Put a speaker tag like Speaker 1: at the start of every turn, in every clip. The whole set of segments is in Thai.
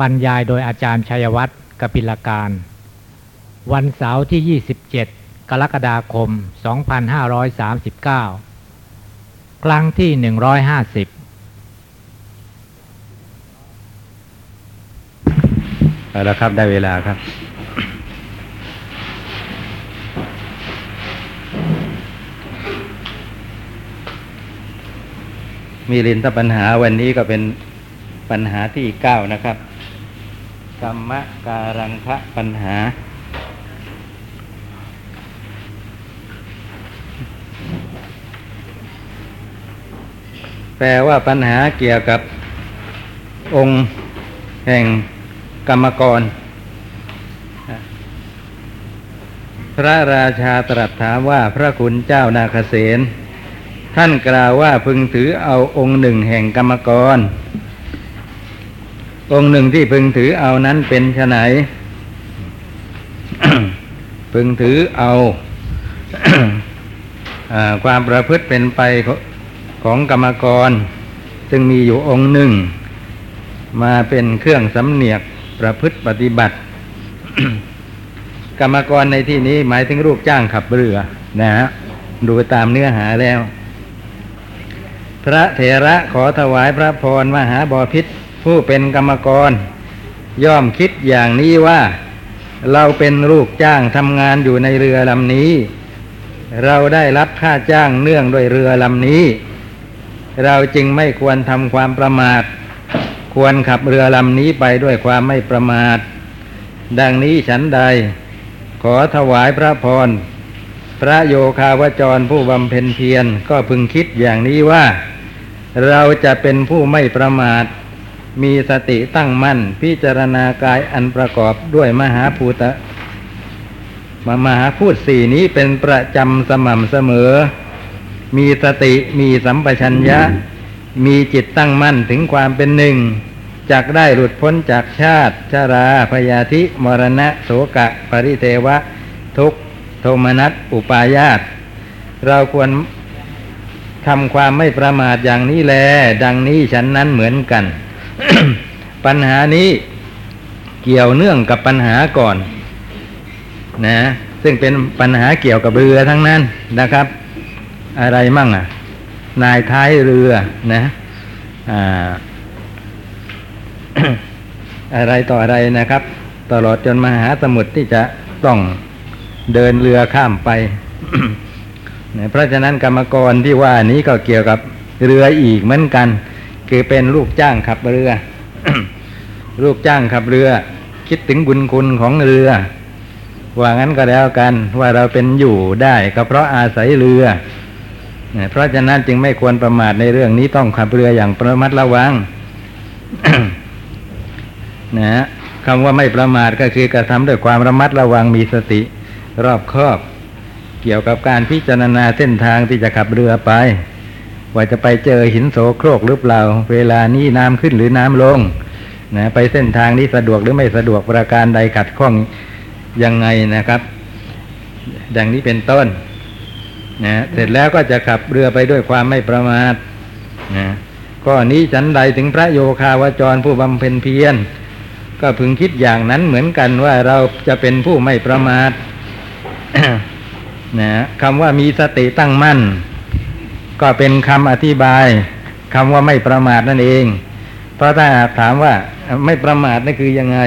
Speaker 1: บรรยายโดยอาจารย์ชัยวัฒน์กปิลการ วันเสาร์ที่ 27 กรกฎาคม 2539 ครั้งที่ 150
Speaker 2: เอาละครับได้เวลาครับ มีลินทปัญหาวันนี้ก็เป็นปัญหาที่เก้านะครับ กรรมการังคะปัญหา แปลว่าปัญหาเกี่ยวกับองค์แห่งกรรมกร พระราชาตรัสถามว่าพระคุณเจ้านาคเสนท่านกล่าวว่าพึงถือเอาองค์หนึ่งแห่งกรรมกร องค์หนึ่งที่พึงถือเอานั้นเป็นไฉนพึงถือเอาอความประพฤติเป็นไปของกรรมกร ซึ่งมีอยู่องค์หนึ่ง มาเป็นเครื่องสำเนียกประพฤติปฏิบัติ กรรมกรในที่นี้หมายถึงลูกจ้างขับเรือนะฮะดูตามเนื้อหาแล้ว พระเถระขอถวายพระพรมหาบอพิษ ผู้เป็นกรรมกร ย่อมคิดอย่างนี้ว่า เราเป็นลูกจ้างทำงานอยู่ในเรือลำนี้ เราได้รับค่าจ้างเนื่องด้วยเรือลำนี้ เราจึงไม่ควรทำความประมาท ควรขับเรือลำนี้ไปด้วยความไม่ประมาท ดังนี้ฉันใด ขอถวายพระพรพระโยคาวจรผู้บำเพ็ญเพียรก็พึงคิดอย่างนี้ว่า เราจะเป็นผู้ไม่ประมาท มีสติตั้งมั่น พิจารณากายอันประกอบด้วยมหาภูตะมามหาพูดสี่นี้เป็นประจำสม่ำเสมอ มีสติมีสัมปชัญญะ มีจิตตั้งมั่นถึงความเป็นหนึ่งจักได้หลุดพ้นจากชาติชาราพยาธิมรณะโสกะ ปริเทวะ ทุกโทมนัสอุปายาต เราควรทำความไม่ประมาทอย่างนี้แล ดังนี้ฉันนั้นเหมือนกัน ปัญหานี้เกี่ยวเนื่องกับปัญหาก่อน นะ ซึ่งเป็นปัญหาเกี่ยวกับเรือทั้งนั้นนะครับ อะไรมั่งอะ นายท้ายเรือนะอ่าอะไรต่ออะไรนะครับ ตลอดจนมหาสมุทรที่จะต้องเดินเรือข้ามไปเนี่ยเพราะฉะนั้นกรรมกรที่ว่านี้ก็เกี่ยวกับเรืออีกเหมือนกัน คือเป็นลูกจ้างขับเรือ ลูกจ้างขับเรือ คิดถึงบุญคุณของเรือ ว่างั้นก็แล้วกันว่าเราเป็นอยู่ได้ก็เพราะอาศัยเรือ เพราะฉะนั้นจึงไม่ควรประมาทในเรื่องนี้ต้องขับเรืออย่างประมัดระวังนะฮะคำว่าไม่ประมาทก็คือกระทำด้วยความระมัดระวังมีสติ รอบคอบ เกี่ยวกับการพิจารณาเส้นทางที่จะขับเรือไป ว่าจะไปเจอหินโสโครกหรือเปล่า เวลานี้น้ำขึ้นหรือน้ำลง นะไปเส้นทางนี้สะดวกหรือไม่สะดวกประการใดขัดข้องยังไงนะครับ ดังนี้เป็นต้นนะเสร็จแล้วก็จะขับเรือไปด้วยความไม่ประมาทนะก็นี้ฉันใดถึงพระโยคาวจรผู้บำเพ็ญเพียรก็พึงคิดอย่างนั้นเหมือนกันว่าเราจะเป็นผู้ไม่ประมาทนะคำว่ามีสติตั้งมั่น ก็เป็นคำอธิบายคำว่าไม่ประมาทนั่นเอง เพราะถ้าถามว่า ไม่ประมาทนั่นคือยังไง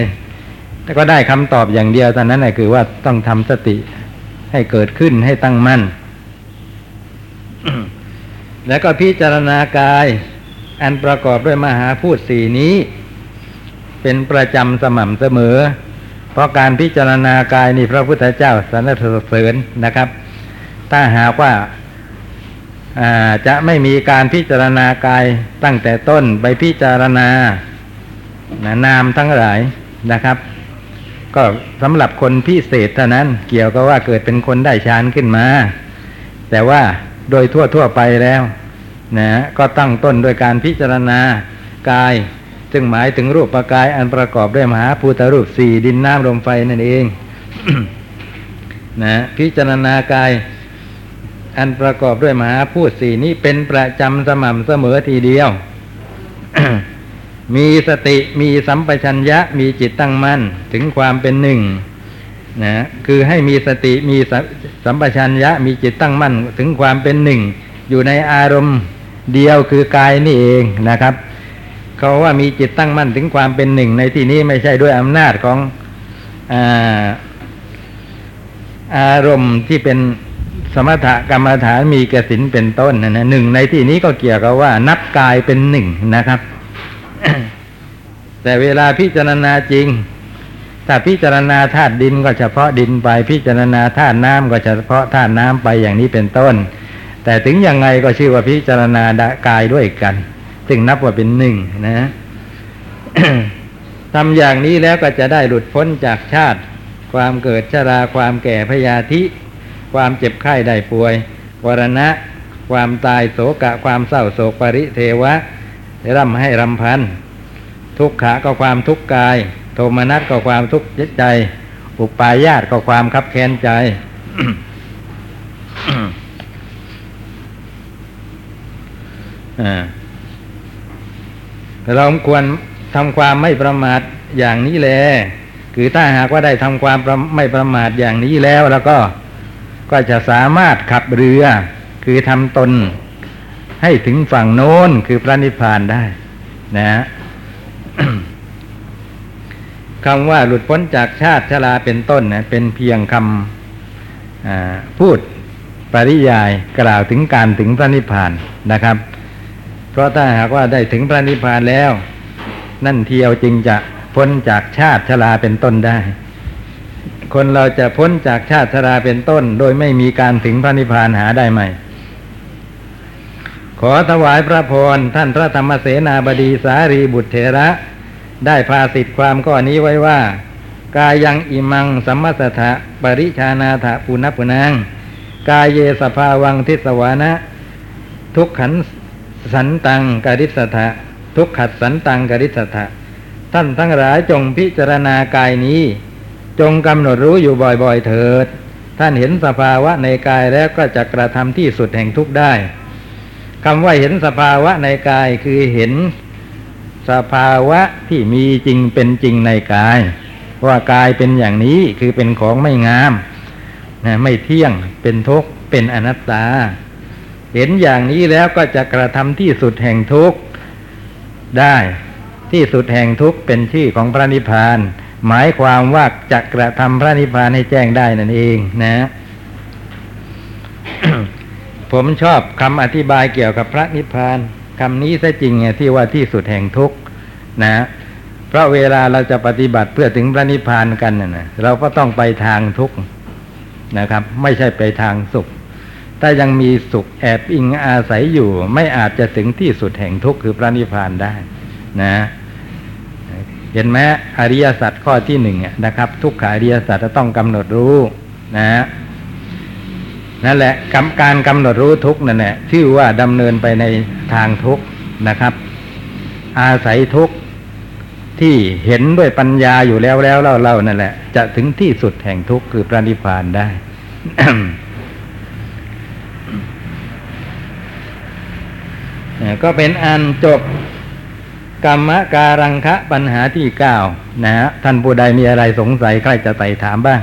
Speaker 2: ก็ได้คำตอบอย่างเดียวตอนนั้นแหละคือว่าต้องทำสติให้เกิดขึ้นให้ตั้งมั่น แล้วก็พิจารณากาย อันประกอบด้วยมหาพูดสี่นี้ เป็นประจำสม่ำเสมอ เพราะการพิจารณากายนี่พระพุทธเจ้าสรรเสริญนะครับ ถ้าหากว่าจะไม่มีการพิจารณากายตั้งแต่ต้นไปพิจารณา นามทั้งหลายนะครับ ก็สำหรับคนพิเศษเท่านั้นเกี่ยวกับว่าเกิดเป็นคนได้ฌานขึ้นมา แต่ว่าโดยทั่วทั่วไปแล้วนะก็ตั้งต้นโดยการพิจารณากายซึ่งหมายถึงรูปปกายอันประกอบด้วยมหาภูตรูปสี่ดินน้ำลมไฟนั่นเองนะพิจารณากาย อันประกอบด้วยมหาพูดสี่นี้เป็นประจำสม่ำเสมอทีเดียว มีสติมีสัมปชัญญะมีจิตตั้งมั่นถึงความเป็นหนึ่งนะคือให้มีสติมีสัมปชัญญะมีจิตตั้งมั่นถึงความเป็นหนึ่ง อยู่ในอารมณ์เดียวคือกายนี่เองนะครับเขาว่ามีจิตตั้งมั่นถึงความเป็นหนึ่ง ในที่นี้ไม่ใช่ด้วยอำนาจของอาอารมณ์ที่เป็นสมถกรรมฐานมีกสินเป็นต้นนะหนึ่งในที่นี้ก็เกี่ยวกับว่า นับกายเป็นหนึ่งนะครับ แต่เวลาพิจารณาจริง ถ้าพิจารณาธาตุดินก็เฉพาะดินไป พิจารณาธาตุน้ำก็เฉพาะธาตุน้ำไปอย่างนี้เป็นต้น แต่ถึงยังไงก็ชื่อว่าพิจารณากายด้วยกันจึงนับว่าเป็นหนึ่งนะทำอย่างนี้แล้วก็จะได้หลุดพ้นจากชาติ ความเกิดชราความแก่พยาธิ ความเจ็บไข้ได้ป่วย วรณะ ความตายโศกะความเศร้าโศกปริเทวะร่ำให้รำพัน ทุกขะก็ความทุกข์กาย โทมนัสก็ความทุกข์ใจ อุปายาตก็ความคับแค้นใจเราควรทำความไม่ประมาทอย่างนี้แลคือถ้าหากว่าได้ทำความไม่ประมาทอย่างนี้แล้ว แล้วก็ก็จะสามารถขับเรือ คือทำตนให้ถึงฝั่งโน้นคือพระนิพพานได้ นะ คำว่าหลุดพ้นจากชาติชราเป็นต้นนะเป็นเพียงคำพูดปริยายกล่าวถึงการถึงพระนิพพานนะครับ เพราะถ้าหากว่าได้ถึงพระนิพพานแล้ว นั่นเทียวจึงจะพ้นจากชาติชราเป็นต้นได้ คนเราจะพ้นจากชาติชราเป็นต้น โดยไม่มีการถึงพระนิพพานหาได้ไหม อถวายพระพรท่านพระธรรมเสนาบดีสารีบุตรเถระ ได้พาสิทธิความข้อนี้ไว้ว่า กายังอิมังสัมมัสถะปริชานาถะปุณปุนังกายเยสภาวังทิสวานะ ทุกขันสันตังกริสถะทุกขัดสันตังกริสถะท่านทั้งหลายจงพิจารณากายนี้ จงกำหนดรู้อยู่บ่อยๆเถิด ท่านเห็นสภาวะในกายแล้วก็จะกระทำที่สุดแห่งทุกได้ คำว่าเห็นสภาวะในกายคือเห็นสภาวะที่มีจริงเป็นจริงในกาย ว่ากายเป็นอย่างนี้คือเป็นของไม่งามนะไม่เที่ยงเป็นทุกข์เป็นอนัตตา เห็นอย่างนี้แล้วก็จะกระทำที่สุดแห่งทุกข์ได้ที่สุดแห่งทุกข์เป็นชื่อของพระนิพพาน หมายความว่าจะกระทำพระนิพพานให้แจ้งได้นั่นเองนะ ผมชอบคำอธิบายเกี่ยวกับพระนิพพานคำนี้ซะจริงที่ว่าที่สุดแห่งทุกข์นะเพราะเวลาเราจะปฏิบัติเพื่อถึงพระนิพพานกันนะเราก็ต้องไปทางทุกข์นะครับ ไม่ใช่ไปทางสุข ถ้ายังมีสุขแอบอิงอาศัยอยู่ ไม่อาจจะถึงที่สุดแห่งทุกข์คือพระนิพพานได้ นะ เห็นไหมอริยสัจข้อที่หนึ่งนะครับ ทุกขาอริยสัจจะต้องกำหนดรู้นะ นั่นแหละการกำหนดรู้ทุกนั่นแหละชื่อว่าดำเนินไปในทางทุกนะครับ อาศัยทุกที่เห็นด้วยปัญญาอยู่แล้วแล้วเล่าเล่านั่นแหละ จะถึงที่สุดแห่งทุกข์คือพระนิพพานได้ก็เป็นอันจบกรรมการังคะปัญหาที่เก้านะฮะท่านผู้ใดมีอะไรสงสัยใครจะไต่ถามบ้าง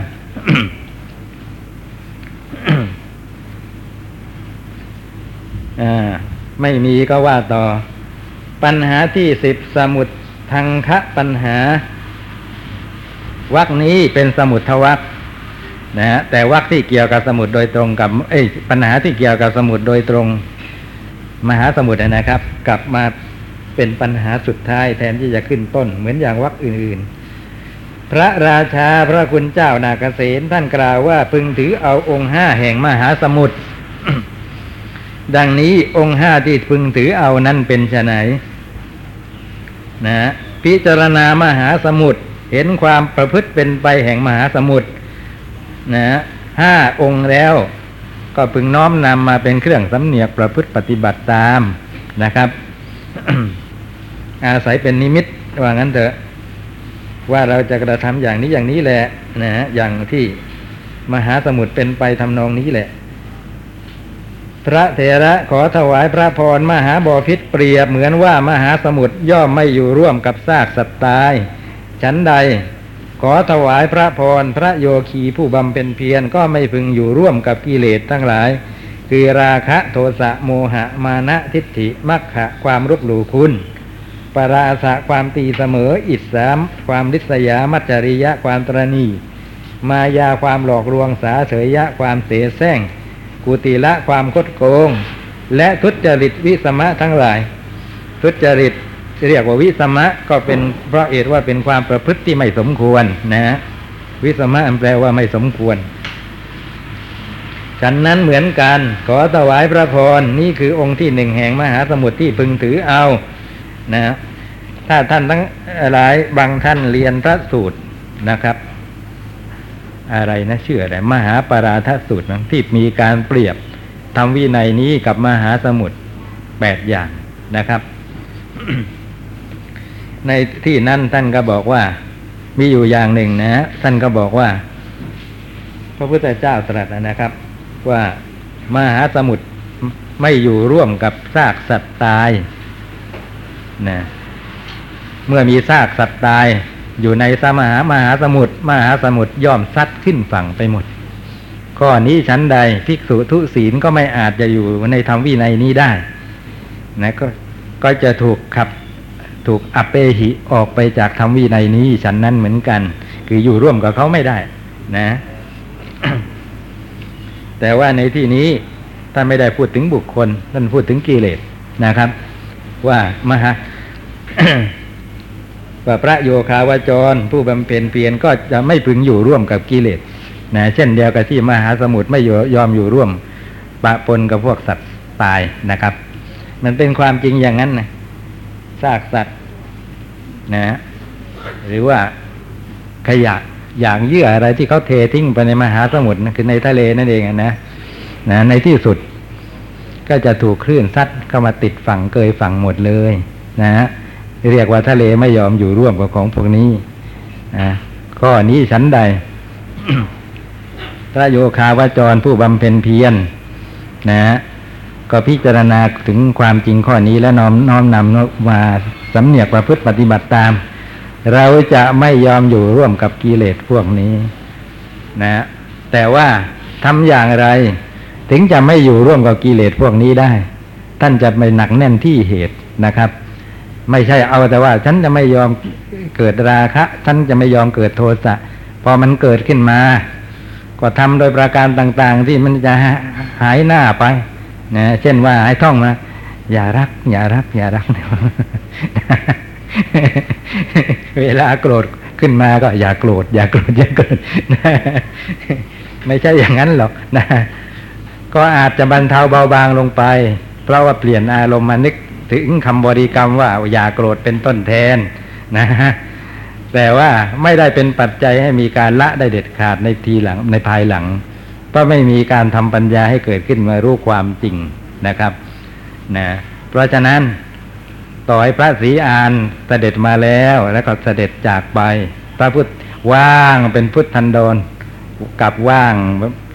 Speaker 2: อ่า ไม่มีก็ว่าต่อ ปัญหาที่สิบสมุดทังคะปัญหาวักนี้เป็นสมุดทวักนะฮะแต่วักที่เกี่ยวกับสมุดโดยตรงกับ เอ้ยปัญหาที่เกี่ยวกับสมุดโดยตรง มหาสมุดนะครับ กลับมาเป็นปัญหาสุดท้ายแทนที่จะขึ้นต้น เหมือนอย่างวักอื่น ๆ พระราชาพระคุณเจ้านาเกษตท่านกล่าวว่าพึงถือเอาองค์ห้าแห่งมหาสมุทร ดังนี้องค์ห้าที่พึงถือเอานั้นเป็นไฉนนะพิจารณามหาสมุทรเห็นความประพฤติเป็นไปแห่งมหาสมุทรนะห้าองค์แล้ว ก็พึงน้อมนำมาเป็นเครื่องสำเนียกประพฤติปฏิบัติตามนะครับ อาศัยเป็นนิมิตว่างั้นเถอะว่าเราจะกระทำอย่างนี้อย่างนี้แหละนะอย่างที่มหาสมุทรเป็นไปทำนองนี้แหละ พระเถระขอถวายพระพรมหาบอพิษเปรียบเหมือนว่ามหาสมุทรย่อมไม่อยู่ร่วมกับซากสัตว์ตาย ฉันใด ขอถวายพระพรพระโยคีผู้บำเพ็ญเพียรก็ไม่พึงอยู่ร่วมกับกิเลสทั้งหลาย คือราคะโทสะโมหะมานะทิฏฐิมัคคะความรุกหลู่คุณปราสะความตีเสมออิสามความริษยามัจจริยะความตรณี มายาความหลอกลวงสาเสยยะความเสแสร้ง กุติละความคดโกง และทุจริตวิสมะทั้งหลาย ทุจริตเรียกว่าวิสมะก็เป็นเพราะเอตว่าเป็นความประพฤติที่ไม่สมควรนะฮะวิสมะแปลว่าไม่สมควรฉันนั้นเหมือนกัน ขอถวายพระพรนี่คือองค์ที่หนึ่งแห่งมหาสมุทรที่พึงถือเอานะถ้าท่านทั้งหลายบางท่านเรียนพระสูตรนะครับ อะไรนะชื่ออะไร มหาปาราทสูตรนะที่มีการเปรียบทำวินัยนี้กับมหาสมุทรแปดอย่างนะครับ ในที่นั้นท่านก็บอกว่า มีอยู่อย่างหนึ่งนะท่านก็บอกว่า พระพุทธเจ้าตรัสนะครับ ว่ามหาสมุทรไม่อยู่ร่วมกับซากสัตว์ตายนะเมื่อมีซากสัตว์ตาย อยู่ในสมหามหาสมุทรมหาสมุทรย่อมซัดขึ้นฝั่งไปหมด ข้อนี้ชั้นใดภิกษุทุศีลก็ไม่อาจจะอยู่ในธรรมวินัยนี้ได้นะก็ก็จะถูกขับถูกอัปเปหิออกไปจากธรรมวินัยนี้ฉันนั้นเหมือนกัน คืออยู่ร่วมกับเขาไม่ได้ นะ แต่ว่าในที่นี้ท่านไม่ได้พูดถึงบุคคลท่านพูดถึงกิเลสนะครับ ว่า มหา ว่าพระโยคาวจร ผู้บำเพ็ญเพียรก็จะไม่พึงอยู่ร่วมกับกิเลสนะเช่นเดียวกับที่มหาสมุทรไม่ยอมอยู่ร่วมปะปนกับพวกสัตว์ตายนะครับ มันเป็นความจริงอย่างนั้นนะซากสัตว์นะหรือว่าขยะอย่างเยื่ออะไรที่เขาเททิ้งไปในมหาสมุทรนะคือในทะเลนั่นเองนะนะในที่สุดก็จะถูกคลื่นซัดเข้ามาติดฝั่งเกยฝั่งหมดเลยนะฮะ เรียกว่าทะเลไม่ยอมอยู่ร่วมกับของพวกนี้นะข้อนี้ชั้นใด พระโยคาวาจรผู้บำเพ็ญเพียรนะ ก็พิจารณาถึงความจริงข้อนี้และน้อมน้อมนำมาสำเนียกประพฤติปฏิบัติตาม เราจะไม่ยอมอยู่ร่วมกับกิเลสพวกนี้ นะ แต่ว่าทำอย่างไร ถึงจะไม่อยู่ร่วมกับกิเลสพวกนี้ได้ ท่านจะไม่หนักแน่นที่เหตุนะครับ ไม่ใช่เอาแต่ว่า ฉันจะไม่ยอมเกิดราคะฉันจะไม่ยอมเกิดโทสะพอมันเกิดขึ้นมา ก็ทำโดยประการต่างๆ ที่มันจะหายหน้าไปนะเช่นว่าให้ท่องมาอย่ารัก อย่ารัก อย่ารัก เวลาโกรธขึ้นมาก็อย่าโกรธอย่าโกรธอย่าโกรธไม่ใช่อย่างนั้นหรอกนะก็อาจจะบรรเทาเบาบางลงไป เพราะว่าเปลี่ยนอารมณ์มานึก ถึงคำบริกรรมว่าอย่าโกรธเป็นต้นแทนนะแต่ว่าไม่ได้เป็นปัจจัยให้มีการละได้เด็ดขาดในทีหลังในภายหลังเพราะไม่มีการทำปัญญาให้เกิดขึ้นมารู้ความจริงนะครับนะเพราะฉะนั้นต่อให้พระศรีอานเสด็จมาแล้วแล้วก็เสด็จจากไป พระพุทธว่างเป็นพุทธันดรกลับว่าง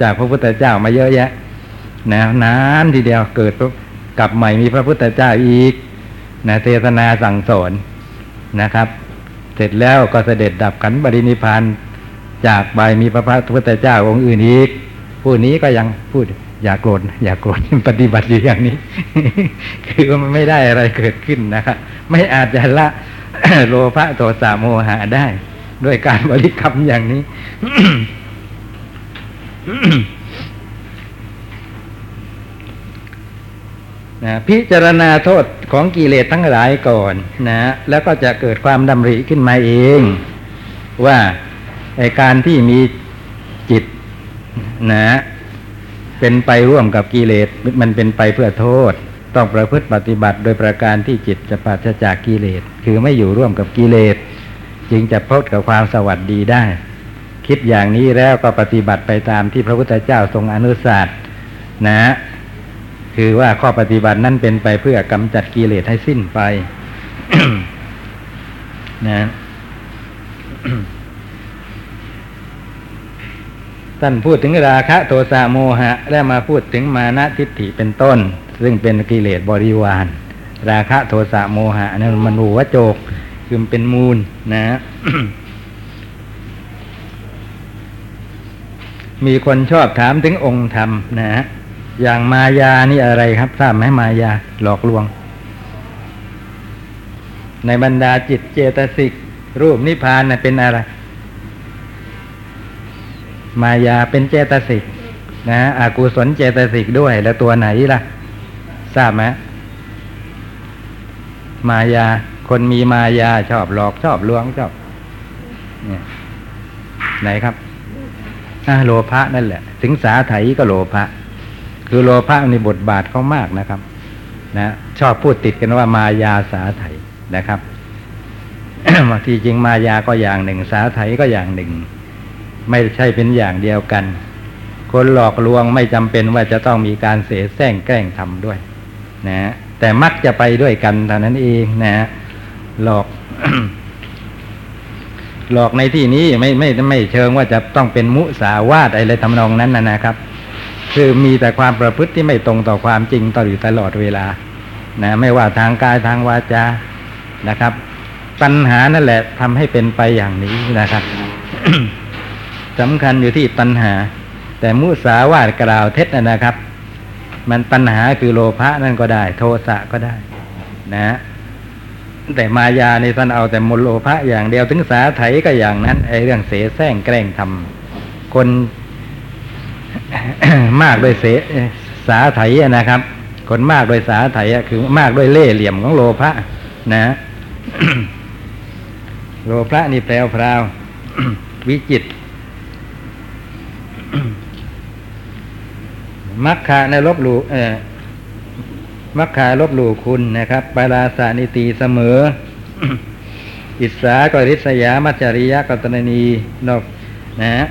Speaker 2: จากพระพุทธเจ้ามาเยอะแยะนะนานทีเดียวเกิด กลับใหม่มีพระพุทธเจ้าอีกนะเทศนาสั่งสอนนะครับ เสร็จแล้วก็เสด็จดับขันบรินิพานจากไปมีพระพุทธเจ้าองค์อื่นอีก ผู้นี้ก็ยังพูดอย่าโกรธอย่าโกรธปฏิบัติอยู่อย่างนี้ คือมันไม่ได้อะไรเกิดขึ้นนะครับไม่อาจจะละโลภะโทสะโมหะได้ ด้วยการบริกรรมอย่างนี้ นะพิจารณาโทษของกิเลสทั้งหลายก่อนนะแล้วก็จะเกิดความดำริขึ้นมาเอง ว่าไอการที่มีจิตนะเป็นไปร่วมกับกิเลสมันเป็นไปเพื่อโทษ ต้องประพฤติปฏิบัติโดยประการที่จิตจะปราศจากกิเลส คือไม่อยู่ร่วมกับกิเลส จึงจะพบกับความสวัสดีได้ คิดอย่างนี้แล้วก็ปฏิบัติไปตามที่พระพุทธเจ้าทรงอนุสาสนะ คือว่าข้อปฏิบัตินั้นเป็นไปเพื่อกำจัดกิเลสให้สิ้นไปนะท่านพูดถึงราคะโทสะโมหะ และมาพูดถึงมานะทิฏฐิเป็นต้น ซึ่งเป็นกิเลสบริวาร ราคะโทสะโมหะนั่นมันหูวโจกคือมันเป็นมูลนะมีคนชอบถามถึงองค์ธรรมนะฮะ อย่างมายานี่อะไรครับทราบไหมมายาหลอกลวง ในบรรดาจิตเจตสิก รูปนิพพานน่ะเป็นอะไร มายาเป็นเจตสิกนะอากุศลเจตสิกด้วย แล้วตัวไหนล่ะ ทราบไหมมายา คนมีมายาชอบหลอกชอบลวงชอบเนี่ยไหนครับอโลภะนั่นแหละถึงสาไถก็โลภะ คือโลภะในบทบาทเขามากนะครับ นะชอบพูดติดกันว่ามายาสาไถนะครับที่จริงมายาก็อย่างหนึ่ง สาไถก็อย่างหนึ่ง ไม่ใช่เป็นอย่างเดียวกัน คนหลอกลวงไม่จำเป็นว่าจะต้องมีการเสแสร้งแกล้งทำด้วยนะแต่มักจะไปด้วยกันเท่านั้นเองนะหลอก หลอกในที่นี้ไม่ไม่ไม่เชิงว่าจะต้องเป็นมุสาวาทอะไรทำนองนั้นนะนะครับ คือมีแต่ความประพฤติที่ไม่ตรงต่อความจริงต่ออยู่ตลอดเวลานะไม่ว่าทางกายทางวาจานะครับ ปัญหานั่นแหละทำให้เป็นไปอย่างนี้นะครับสำคัญอยู่ที่ตัณหา แต่มุสาวาทกล่าวเท็จนะครับ มันตัณหาคือโลภะนั่นก็ได้ โทสะก็ได้ นะ แต่มายาในท่านเอาแต่มลโลภะอย่างเดียวถึงสาไถก็อย่างนั้นไอเรื่องเสแสร้งแกล้งทำคน มากด้วยเสสาไถนะครับ คนมากด้วยสาไถคือมากด้วยเล่เหลี่ยมของโลภะนะโลภะนี่แปลวพราววิจิตมัคคาในลบหลู่เออมัคคาลบหลู่คุณนะครับปาราสานิตีเสมอ อิสากริษยามัจจริยะกัตนนีนอกนะ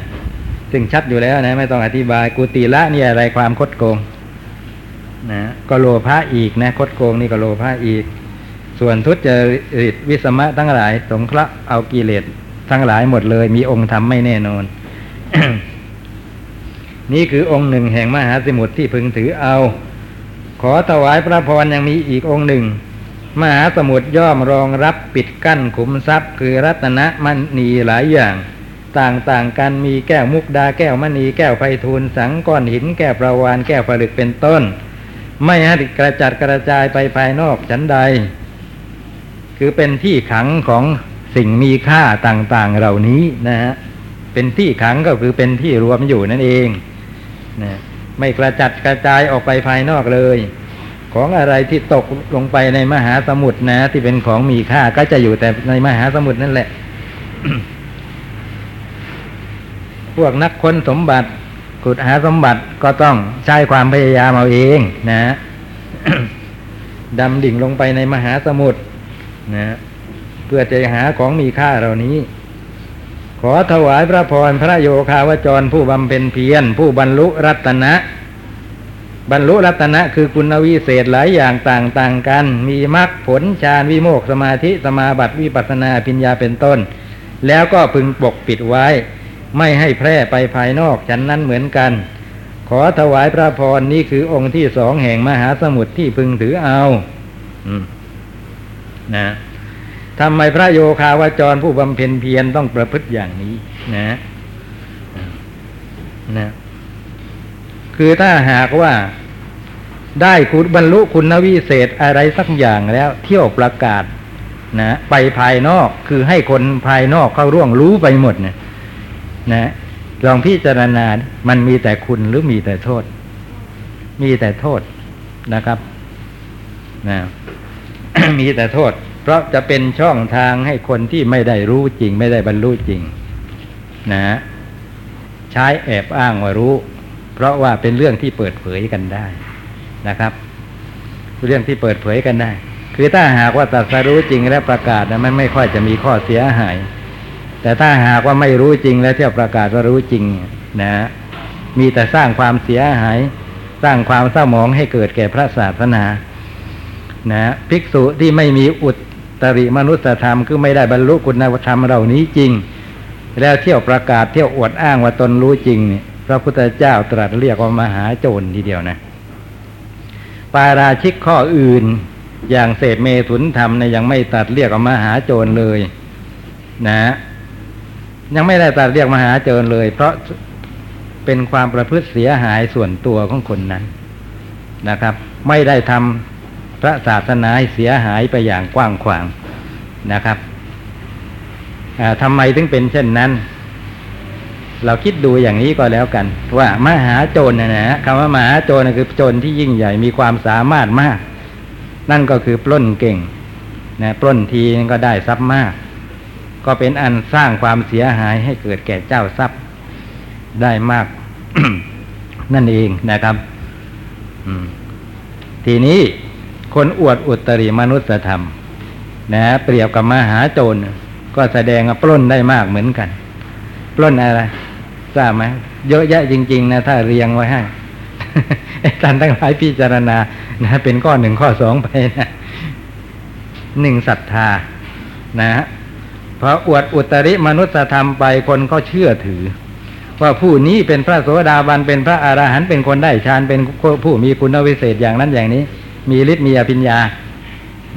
Speaker 2: ซึ่งชัดอยู่แล้วนะ ไม่ต้องอธิบายกุติละนี่อะไรความคดโกงนะก็โลภะอีกนะคดโกงนี่ก็โลภะอีก ส่วนทุจริตวิสมะทั้งหลาย สงเคราะห์เอากิเลสทั้งหลายหมดเลย มีองค์ธรรมไม่แน่นอน นี่คือองค์หนึ่งแห่งมหาสมุทรที่พึงถือเอา ขอถวายพระพรยังมีอีกองค์หนึ่ง มหาสมุทรย่อมรองรับปิดกั้นขุมทรัพย์ คือรัตนะมณีหลายอย่าง ต่างๆกันมีแก้วมุกดาแก้วมณีแก้วไพฑูรย์สังก้อนหินแก้วประวานแก้วผลึกเป็นต้น ไม่ให้กระจัดกระจายไปภายนอกฉันใด คือเป็นที่ขังของสิ่งมีค่าต่างๆเหล่านี้นะฮะเป็นที่ขังก็คือเป็นที่รวมอยู่นั่นเองนะไม่กระจัดกระจายออกไปภายนอกเลย ของอะไรที่ตกลงไปในมหาสมุทรนะ ที่เป็นของมีค่าก็จะอยู่แต่ในมหาสมุทรนั่นแหละ พวกนักค้นสมบัติขุดหาสมบัติก็ต้องใช้ความพยายามเอาเองนะดำดิ่งลงไปในมหาสมุทรนะเพื่อจะหาของมีค่าเหล่านี้ ขอถวายพระพรพระโยคาวจรผู้บำเพ็ญเพียรผู้บรรลุรัตนะ บรรลุรัตนะคือคุณวิเศษหลายอย่างต่างๆกัน มีมรรคผลฌานวิโมกสมาธิสมาบัติวิปัสสนาปัญญาเป็นต้น แล้วก็พึงปกปิดไว้ ไม่ให้แพร่ไปภายนอกฉันนั้นเหมือนกัน ขอถวายพระพรนี้คือองค์ที่สองแห่งมหาสมุทรที่พึงถือเอาอนะทำไมพระโยคาวาจรผู้บำเพ็ญเพียรต้องประพฤติอย่างนี้ นะนะคือถ้าหากว่าได้คุณบรรลุคุณวิเศษอะไรสักอย่างแล้วเที่ยวประกาศนะไปภายนอกคือให้คนภายนอกเขาร่วงรู้ไปหมดเนี่ย นะลองพิจารณา มันมีแต่คุณหรือมีแต่โทษ มีแต่โทษนะครับนะมีแต่โทษ เพราะจะเป็นช่องทางให้คนที่ไม่ได้รู้จริง ไม่ได้บรรลุจริง นะใช้แอบอ้างว่ารู้ เพราะว่าเป็นเรื่องที่เปิดเผยกันได้นะครับ เรื่องที่เปิดเผยกันได้ คือถ้าหากว่าตรัสรู้จริงและประกาศนะมันไม่ค่อยจะมีข้อเสียหาย แต่ถ้าหากว่าไม่รู้จริงแล้วเที่ยวประกาศว่ารู้จริงนะ มีแต่สร้างความเสียหาย สร้างความเศร้าหมองให้เกิดแก่พระศาสนา นะภิกษุที่ไม่มีอุตริมนุสธรรมคือไม่ได้บรรลุคุณธรรมเหล่านี้จริง แล้วเที่ยวประกาศเที่ยวอวดอ้างว่าตนรู้จริงเนี่ยพระพุทธเจ้าตรัสเรียกว่ามหาโจรทีเดียวนะปาราชิกข้ออื่น อย่างเสพเมถุนธรรมเนี่ยยังไม่ตัดเรียกว่ามหาโจรเลย นะ ยังไม่ได้ตัดเรียกมหาโจรเลย เพราะเป็นความประพฤติเสียหายส่วนตัวของคนนั้นนะครับ ไม่ได้ทำพระศาสนาเสียหายไปอย่างกว้างขวางนะครับทำไมถึงเป็นเช่นนั้น เราคิดดูอย่างนี้ก็แล้วกัน ว่ามหาโจรนะนะคำว่ามหาโจรคือโจรที่ยิ่งใหญ่มีความสามารถมาก นั่นก็คือปล้นเก่งนะปล้นทีก็ได้ทรัพย์มาก ก็เป็นอันสร้างความเสียหายให้เกิดแก่เจ้าทรัพย์ได้มาก นั่นเองนะครับทีนี้คนอวดอุตริมนุษยธรรม นะ เปรียบกับมหาโจรก็แสดงปล้นได้มากเหมือนกัน ปล้นอะไรทราบไหมเยอะแยะจริง ๆ นะ ถ้าเรียงไว้ให้ท่านทั้งหลายพิจารณา นะ เป็นข้อหนึ่งข้อสองไปนะหนึ่งศรัทธา นะ พออวดอุตริมนุษยธรรมไปคนก็เชื่อถือ ว่าผู้นี้เป็นพระโสดาบันเป็นพระอรหันต์เป็นคนได้ฌานเป็นผู้มีคุณวิเศษอย่างนั้นอย่างนี้ มีฤทธิ์มีอภิญญา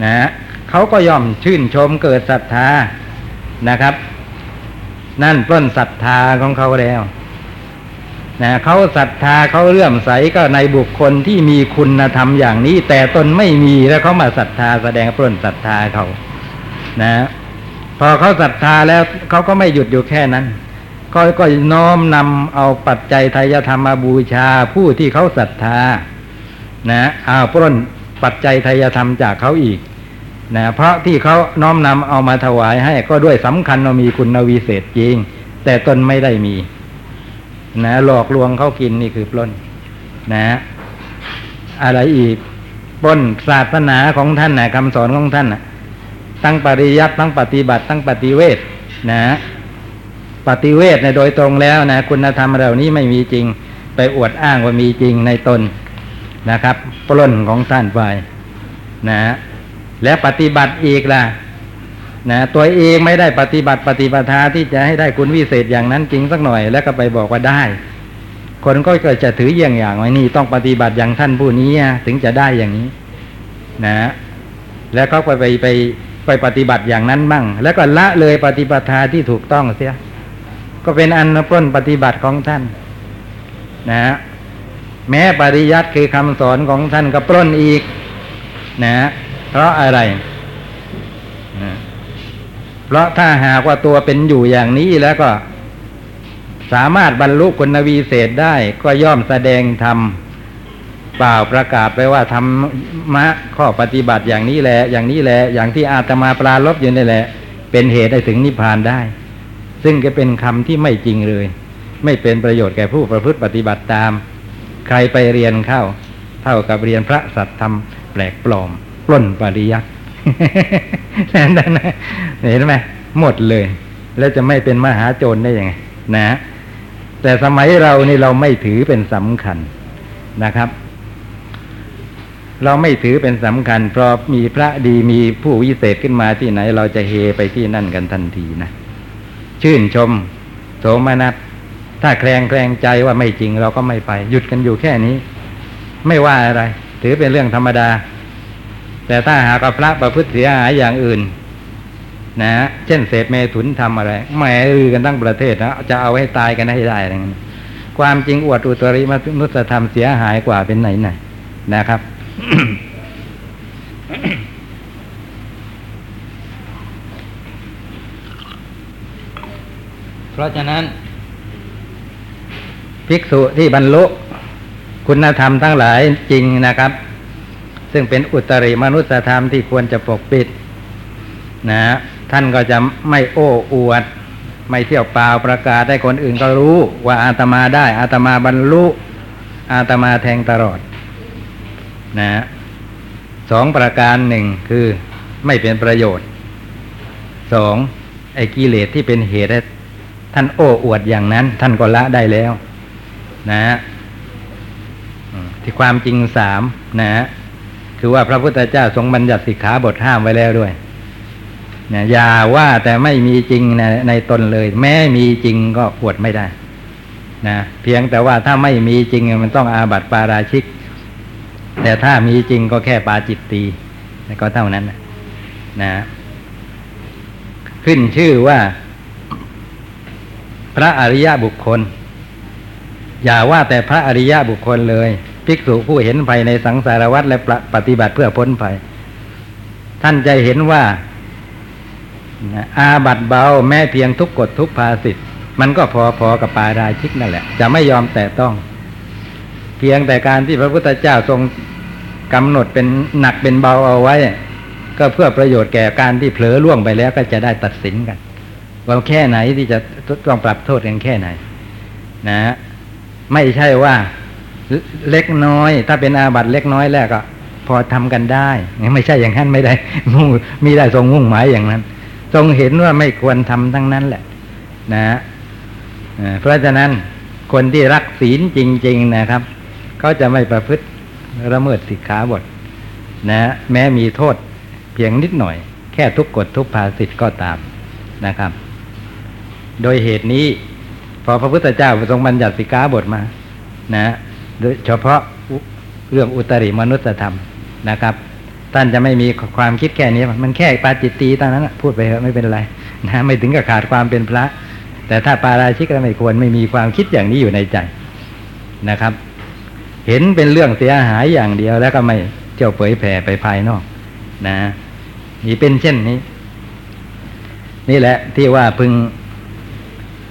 Speaker 2: นะเขาก็ย่อมชื่นชมเกิดศรัทธานะครับ นั่นปล้นศรัทธาของเขาแล้วนะเขาศรัทธาเขาเลื่อมใสก็ในบุคคลที่มีคุณธรรมอย่างนี้ แต่ตนไม่มีแล้วเขามาศรัทธาแสดงปล้นศรัทธาเขา นะ พอเขาศรัทธาแล้วเขาก็ไม่หยุดอยู่แค่นั้น ก็ก็น้อมนำเอาปัจจัยไทยธรรมมาบูชาผู้ที่เขาศรัทธา นะเอาปล้นปัจจัยไทยธรรมจากเขาอีกนะเพราะที่เขาน้อมนำเอามาถวายให้ก็ด้วยสำคัญว่ามีคุณวิเศษจริง แต่ตนไม่ได้มี นะหลอกลวงเขากินนี่คือปล้น นะ อะไรอีกปล้นศาสนาของท่านนะคำสอนของท่านนะ ตั้งปริยัติตั้งปฏิบัติตั้งปฏิเวทนะปฏิเวทในโดยตรงแล้วนะคุณธรรมเหล่านี้ไม่มีจริง ไปอวดอ้างว่ามีจริงในตนนะครับ ปล้นของท่านไปนะแล้วปฏิบัติอีกล่ะนะตัวเองไม่ได้ปฏิบัติปฏิปทาที่จะให้ได้คุณวิเศษอย่างนั้นจริงสักหน่อย แล้วก็ไปบอกว่าได้ คนก็เกิดจะถืออย่างอย่างไว้นี่ต้องปฏิบัติอย่างท่านผู้นี้ถึงจะได้อย่างนี้ นะ แล้วก็ไปไปไป ไปปฏิบัติอย่างนั้นบ้าง แล้วก็ละเลยปฏิปทาที่ถูกต้องเสีย ก็เป็นอันปล้นปฏิบัติของท่าน นะแม้ปริยัติคือคำสอนของท่านก็ปล้นอีก นะเพราะอะไรเพราะถ้าหากว่าตัวเป็นอยู่อย่างนี้แล้วก็ สามารถบรรลุคุณวีเศษได้ก็ย่อมแสดงธรรม เปล่าประกาศไปว่าธรรมะข้อปฏิบัติอย่างนี้แหละ อย่างนี้แหละ อย่างที่อาตมาปลาลบอยู่นี่แหละ เป็นเหตุให้ถึงนิพพานได้ ซึ่งก็เป็นคำที่ไม่จริงเลย ไม่เป็นประโยชน์แก่ผู้ประพฤติปฏิบัติตาม ใครไปเรียนเข้า เท่ากับเรียนพระสัตธรรมแปลกปลอมปล้นปริยัตินั่นนะเห็นไหมหมดเลย แล้วจะไม่เป็นมหาโจรได้ยังไงนะ แต่สมัยเรานี่เราไม่ถือเป็นสำคัญนะครับ เราไม่ถือเป็นสำคัญ เพราะมีพระดีมีผู้วิเศษขึ้นมาที่ไหน เราจะเฮไปที่นั่นกันทันทีนะชื่นชม โสมนัสถ้าแคลงแคลงใจว่าไม่จริงเราก็ไม่ไป หยุดกันอยู่แค่นี้ ไม่ว่าอะไร ถือเป็นเรื่องธรรมดา แต่ถ้าหากพระประพฤติเสียหายอย่างอื่น นะเช่นเศษเมถุนทำอะไรแหมอือกันทั้งประเทศนะจะเอาให้ตายกันให้ได้อะไรเงี้ยความจริงอวดอุตริมนุสธรรมเสียหายกว่าเป็นไหนไหนนะครับ เพราะฉะนั้น ภิกษุที่บรรลุคุณธรรมทั้งหลายจริงนะครับ ซึ่งเป็นอุตริมนุษยธรรมที่ควรจะปกปิด นะท่านก็จะไม่โอ้อวด ไม่เที่ยวเปล่าประกาศให้คนอื่นก็รู้ว่าอาตมาได้ อาตมาบรรลุ อาตมาแทงตลอด นะสองประการหนึ่งคือไม่เป็นประโยชน์สองไอ้กิเลสที่เป็นเหตุท่านโอ้อวดอย่างนั้น ท่านก็ละได้แล้ว นะที่ความจริงสามนะคือว่าพระพุทธเจ้าทรงบัญญัติสิกขาบทห้ามไว้แล้วด้วยเนี่ยอย่าว่าแต่ไม่มีจริงในในตนเลย แม้มีจริงก็ปวดไม่ได้ นะเพียงแต่ว่าถ้าไม่มีจริงมันต้องอาบัติปาราชิก แต่ถ้ามีจริงก็แค่ปาจิตตีก็เท่านั้นนะนะ ขึ้นชื่อว่า พระอริยบุคคล อย่าว่าแต่พระอริยบุคคลเลย ภิกษุผู้เห็นภัยในสังสารวัฏและปฏิบัติเพื่อพ้นภัย ท่านจะเห็นว่า อาบัตเบาแม้เพียงทุกกฎทุกภาสิทธ์มันก็พอๆกับปาราชิกนั่นแหละ จะไม่ยอมแต่ต้อง เพียงแต่การที่พระพุทธเจ้าทรง กำหนดเป็นหนักเป็นเบาเอาไว้ ก็เพื่อประโยชน์แก่การที่เผลอล่วงไปแล้วก็จะได้ตัดสินกัน ว่าแค่ไหนที่จะต้องปรับโทษกันแค่ไหน นะ ไม่ใช่ว่าเล็กน้อย ถ้าเป็นอาบัตเล็กน้อยแล้วก็ พอทำกันได้ไม่ใช่อย่างนั้นไม่ได้มุ่งมีได้ทรงมุ่งหมายอย่างนั้น ทรงเห็นว่าไม่ควรทำทั้งนั้นแหละ นะเพราะฉะนั้นคนที่รักศีลจริง ๆนะครับ เขาจะไม่ประพฤติ ละเมิดสิกขาบทนะ แม้มีโทษเพียงนิดหน่อย แค่ทุกกฎทุกภาสิทธ์ก็ตามนะครับ โดยเหตุนี้ พอพระพุทธเจ้าทรงบัญญัติสิกขาบทมา นะโดยเฉพาะเรื่องอุตริมนุษยธรรมนะครับ ท่านจะไม่มีความคิดแค่นี้ มันแค่ปาจิตตีตอนนั้นพูดไปเถอะไม่เป็นไรนะไม่ถึงกับขาดความเป็นพระ แต่ถ้าปาราชิกก็ไม่ควรไม่มีความคิดอย่างนี้อยู่ในใจนะครับ เห็นเป็นเรื่องเสียหายอย่างเดียวแล้วก็ไม่เจ้าเผยแผ่ไปภายนอก นะนี่เป็นเช่นนี้ นี่แหละที่ว่าพึง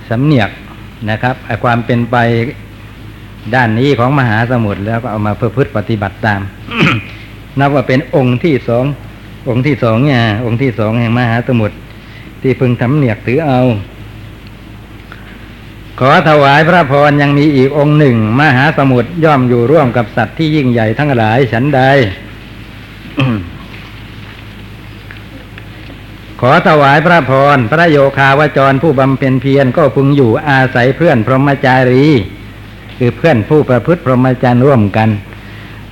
Speaker 2: สำเนียกนะครับความเป็นไปด้านนี้ของมหาสมุทรแล้วก็เอามาเพื่อพฤติปฏิบัติตาม นับว่าเป็นองค์ที่สององค์ที่สองเนี่ยองค์ที่สองแห่งมหาสมุทรที่พึงทำเนียกถือเอา ขอถวายพระพรยังมีอีกองค์หนึ่ง มหาสมุทรย่อมอยู่ร่วมกับสัตว์ที่ยิ่งใหญ่ทั้งหลายฉันใด ขอถวายพระพรพระโยคาวจรผู้บำเพ็ญเพียรก็พึงอยู่อาศัยเพื่อนพรหมจารี คือเพื่อนผู้ประพฤติพรหมจรรย์ร่วมกัน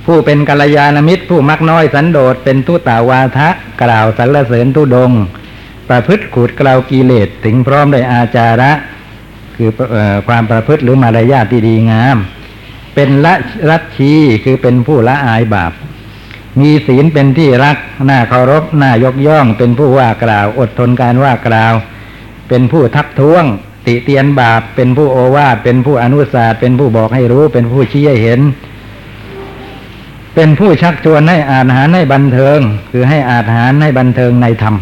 Speaker 2: ผู้เป็นกัลยาณมิตรผู้มักน้อยสันโดษเป็นทุตาวาทะกล่าวสรรเสริญทุดง ประพฤติขูดกล่าวกิเลสถึงพร้อมด้วยอาจาระ คืออความประพฤติหรือมารยาทที่ดีงาม เป็นละรัชชีคือเป็นผู้ละอายบาป มีศีลเป็นที่รักน่าเคารพน่ายกย่อง เป็นผู้ว่ากล่าว อดทนการว่ากล่าว เป็นผู้ทักท้วง ติเตียนบาป เป็นผู้โอวาทเป็นผู้อนุสาสเป็นผู้บอกให้รู้ เป็นผู้ชี้ให้เห็นเป็นผู้ชักชวนให้อาหารให้บันเทิง คือให้อาหารให้บันเทิงในธรรม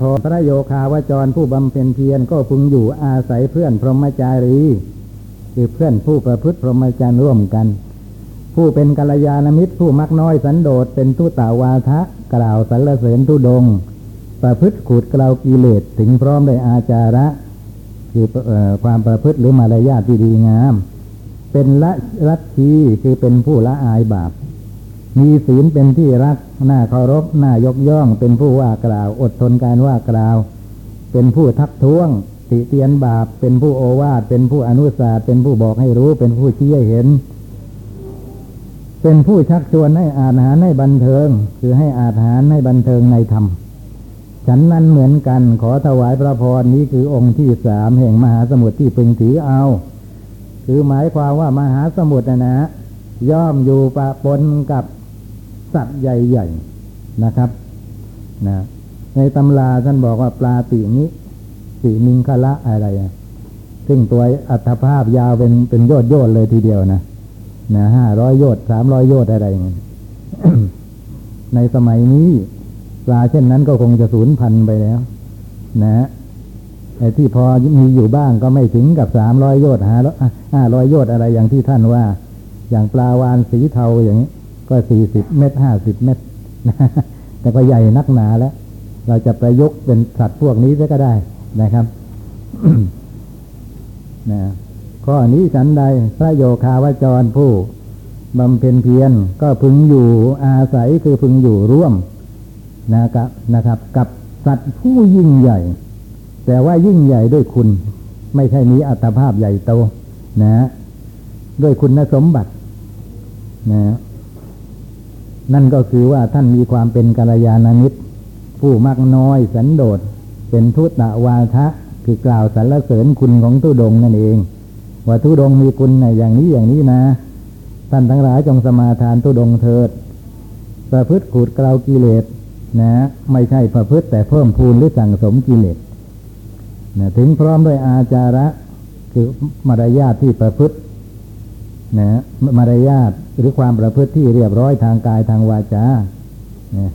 Speaker 2: ทพระโยคาวจรผู้บำเพ็ญเพียรก็พึงอยู่อาศัยเพื่อนพรหมจารีคือเพื่อนผู้ประพฤติพรหมจรรย์ร่วมกัน ผู้เป็นกัลยาณมิตรผู้มักน้อยสันโดษเป็นทุตาวาทะกล่าวสรรเสริญทุดง ประพฤติขูดกล่าวกิเลสถึงพร้อมด้วยอาจาระ คืออความประพฤติหรือมารยาทที่ดีงาม เป็นละรัตชีคือเป็นผู้ละอายบาป มีศีลเป็นที่รักน่าเคารพน่ายกย่อง เป็นผู้ว่ากล่าว อดทนการว่ากล่าว เป็นผู้ทักท้วงติเตียนบาป เป็นผู้โอวาทเป็นผู้อนุสาสเป็นผู้บอกให้รู้ เป็นผู้ชี้ให้เห็น เป็นผู้ชักชวนให้อาหารให้บันเทิง คือให้อาหารให้บันเทิงในธรรมฉันนั้นเหมือนกันขอถวายพระพรนี้คือองค์ที่สามแห่งมหาสมุทรที่พึงถือเอา คือหมายความว่ามหาสมุทรนะนะย่อมอยู่ปะปนกับ สัตว์ใหญ่ ๆนะครับนะในตำราท่านบอกว่าปลาตีนี้สีมิงคละอะไรซึ่งตัวอัตภาพยาวเป็นเป็นโยดโยดเลยทีเดียวนะนะห้าร้อยโยดสามร้อยโยดอะไรอย่างเงี้ยในสมัยนี้ปลาเช่นนั้นก็คงจะสูญพันธุ์ไปแล้ว นะไอ้ที่พอมีอยู่บ้างก็ไม่ถึงกับสามร้อยโยดห้าห้าร้อยโยดอะไรอย่างที่ท่านว่า อย่างปลาวานสีเทาอย่างนี้ ก็สี่สิบเมตรห้าสิบเมตรแต่ก็ใหญ่นักหนาแล้ว เราจะประยุกต์เป็นสัตว์พวกนี้ก็ได้นะครับนะข้อนี้ฉันใดพระโยคาวจรผู้บำเพ็ญเพียรก็พึงอยู่อาศัยคือพึงอยู่ร่วมนะครับนะครับ กับสัตว์ผู้ยิ่งใหญ่ แต่ว่ายิ่งใหญ่ด้วยคุณ ไม่ใช่มีอัตภาพใหญ่โต นะ ด้วยคุณสมบัติ นะ นั่นก็คือว่าท่านมีความเป็นกัลยาณมิตร ผู้มักน้อยสันโดษ เป็นทุตะวาทะคือกล่าวสรรเสริญคุณของทุดงนั่นเอง ว่าทุดงมีคุณในอย่างนี้อย่างนี้นะ ท่านทั้งหลายจงสมาทานทุดงเถิด ประพฤติขูดเกลากิเลสนะ ไม่ใช่ประพฤติแต่เพิ่มพูนหรือสั่งสมกิเลสนะถึงพร้อมด้วยอาจาระคือมารยาทที่ประพฤติ นะมารยาทหรือความประพฤติที่เรียบร้อยทางกายทางวาจานะ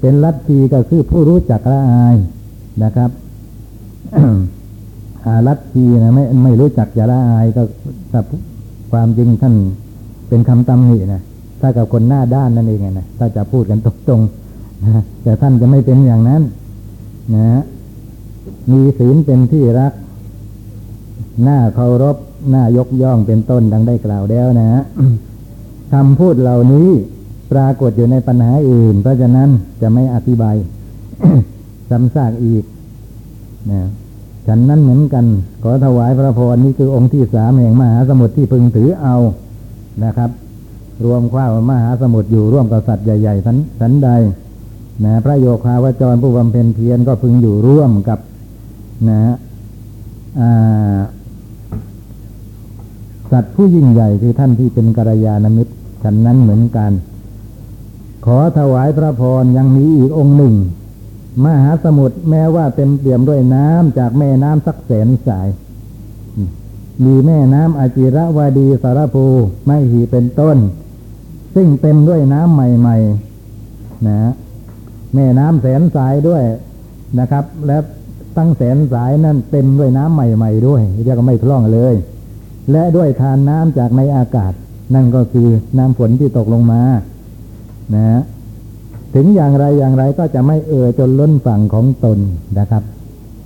Speaker 2: เป็นลัทธิก็คือผู้รู้จักละอายนะครับอาลัทธินะไม่ไม่รู้จักจะละอายก็ความจริงท่านเป็นคำตำหนินะถ้ากับคนหน้าด้านนั่นเองนะถ้าจะพูดกันตรงๆนะแต่ท่านจะไม่เป็นอย่างนั้น นะมีศีลเป็นที่รักหน้าเคารพน้ายกย่องเป็นต้นดังได้กล่าวแล้วนะคำพูดเหล่านี้ปรากฏอยู่ในปัญหาอื่น เพราะฉะนั้นจะไม่อธิบายซ้ำซากอีกนะฉันนั้นเหมือนกัน ขอถวายพระพรนี่คือองค์ที่สามแห่งมหาสมุทรที่พึงถือเอานะครับ รวมข้าวมหาสมุทรอยู่ร่วมกับสัตว์ใหญ่ๆสันสันใดนะพระโยคาวจรผู้บำเพ็ญเพียรก็พึงอยู่ร่วมกับนะ สัตว์ผู้ยิ่งใหญ่คือท่านที่เป็นกัลยาณมิตรฉันนั้นเหมือนกัน ขอถวายพระพรยังมีอีกองค์หนึ่ง มหาสมุทรแม้ว่าเต็มเปี่ยมด้วยน้ำจากแม่น้ำสักแสนสาย มีแม่น้ำอาจิระวดีสารภูไม่หีเป็นต้น ซึ่งเต็มด้วยน้ำใหม่ ๆ นะ แม่น้ำแสนสายด้วยนะครับ และตั้งแสนสายนั่นเต็มด้วยน้ำใหม่ ๆ ด้วยเรียกว่าไม่พร่องเลย และด้วยทานน้ำจากในอากาศ นั่นก็คือน้ำฝนที่ตกลงมานะถึงอย่างไรอย่างไรก็จะไม่เอ่อจนล้นฝั่งของตนนะครับ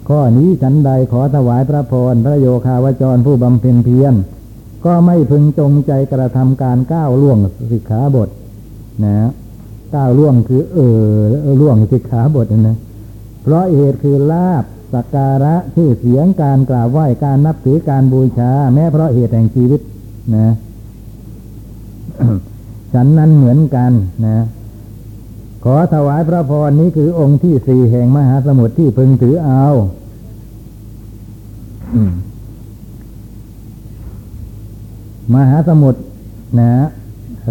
Speaker 2: ข้อนี้ฉันใดขอถวายพระพรพระโยคาวจรผู้บำเพ็ญเพียรก็ไม่พึงจงใจกระทำการก้าวล่วงสิกขาบท นะก้าวล่วงคือเออล่วงสิกขาบทนะเพราะเหตุคือลาบ สักการะชื่อเสียงการกราบไหว้การนับถือการบูชา แม้เพราะเหตุแห่งชีวิตนะฉันนั้นเหมือนกันนะ ขอถวายพระพรนี้คือองค์ที่สี่แห่งมหาสมุทรที่พึงถือเอามหาสมุทรนะ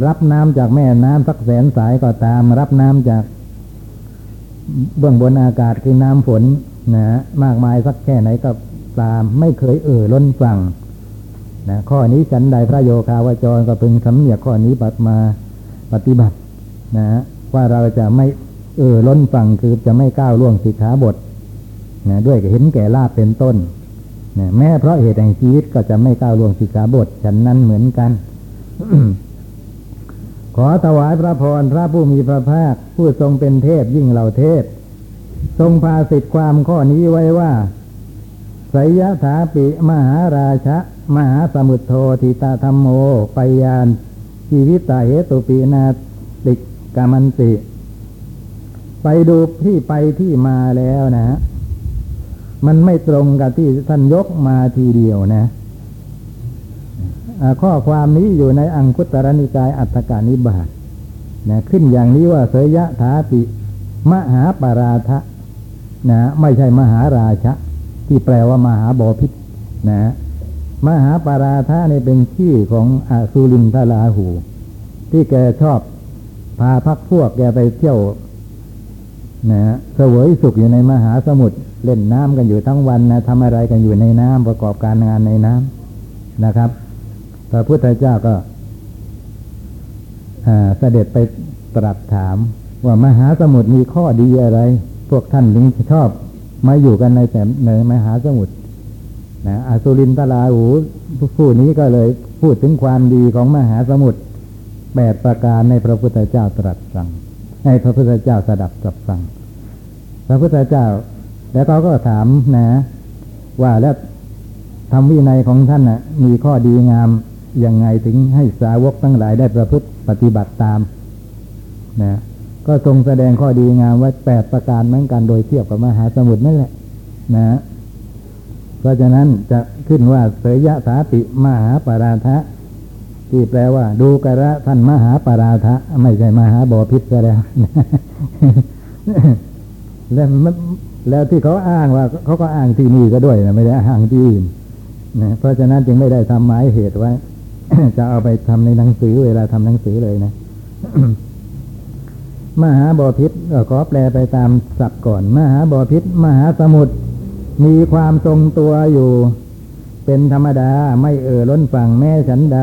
Speaker 2: รับน้ำจากแม่น้ำสักแสนสายก็ตาม รับน้ำจากเบื้องบนอากาศคือน้ำฝน นะมากมายสักแค่ไหนก็ตามไม่เคยเอ่อล้นฝั่งนะข้อนี้ฉันใดพระโยคาวจรก็พึงสำเนียกข้อนี้ปัดมาปฏิบัตินะว่าเราจะไม่เอ่อล้นฝั่งคือจะไม่ก้าวล่วงสิกขาบทนะด้วยเห็นแก่ลาบเป็นต้นนะแม้เพราะเหตุแห่งชีวิตก็จะไม่ก้าวล่วงสิกขาบทฉันนั้นเหมือนกัน ขอถวายพระพรพระผู้มีพระภาค ผู้ทรงเป็นเทพยิ่งเหล่าเทพ ทรงพาสิทธิความข้อนี้ไว้ว่าสยถาปิมหาราชะ มหาสมุทโธทิตาธรรมโมปยานชีวิตตาเหตุปีนาติกามันติ ไปดูที่ไปที่มาแล้วนะ มันไม่ตรงกับที่ท่านยกมาทีเดียวนะข้อความนี้อยู่ในอังคุตรนิกายอัตถกานิบาตนะขึ้นอย่างนี้ว่าเสยะถาปิ มหาปาราทะ นะไม่ใช่มหาราชะ ที่แปลว่ามหาบอพิษนะมหาปาราทะนี่เป็นชื่อของอสุรินทราหู ที่แกชอบพาพักพวกแกไปเที่ยวนะเสวยสุขอยู่ในมหาสมุทรเล่นน้ำกันอยู่ทั้งวันนะทำอะไรกันอยู่ในน้ำประกอบการงานในน้ำนะครับ พระพุทธเจ้าก็เสด็จไปตรัสถามว่ามหาสมุทรมีข้อดีอะไร พวกท่านถึงชอบมาอยู่กันในแต่ในมหาสมุทรนะอสุรินตลาหูผู้นี้ก็เลยพูดถึงความดีของมหาสมุทรแปดประการในพระพุทธเจ้าตรัสสั่งให้พระพุทธเจ้าสดับสับสั่งพระพุทธเจ้า แล้วเขาก็ถามนะ ว่าแล้วทำวินัยของท่านนะ่ะ มีข้อดีงามยังไงถึงให้สาวกทั้งหลายได้ประพฤติปฏิบัติตามนะ ก็ทรงแสดงข้อดีงามไว้แปดประการเหมือนกันโดยเทียบกับมหาสมุทรนั่นแหละ นะเพราะฉะนั้นจะขึ้นว่าเสยยะสาติมหาปาราทะ ที่แปลว่า ดูกระท่านมหาปาราทะ ไม่ใช่มหาบอพิษก็แล้วแล้วแล้วที่เขาอ้างว่าเขาก็อ้างที่นี่ก็ด้วยนะไม่ได้อ้างที่อื่นนะเพราะฉะนั้นจึงไม่ได้ทำหมายเหตุไว้ จะเอาไปทำในหนังสือเวลาทำหนังสือเลยนะ มหาบอพิษขอแปลไปตามศัพท์ก่อน มหาบอพิษมหาสมุทรมีความทรงตัวอยู่ เป็นธรรมดาไม่เอ่อล้นฝั่งแม่ฉันใด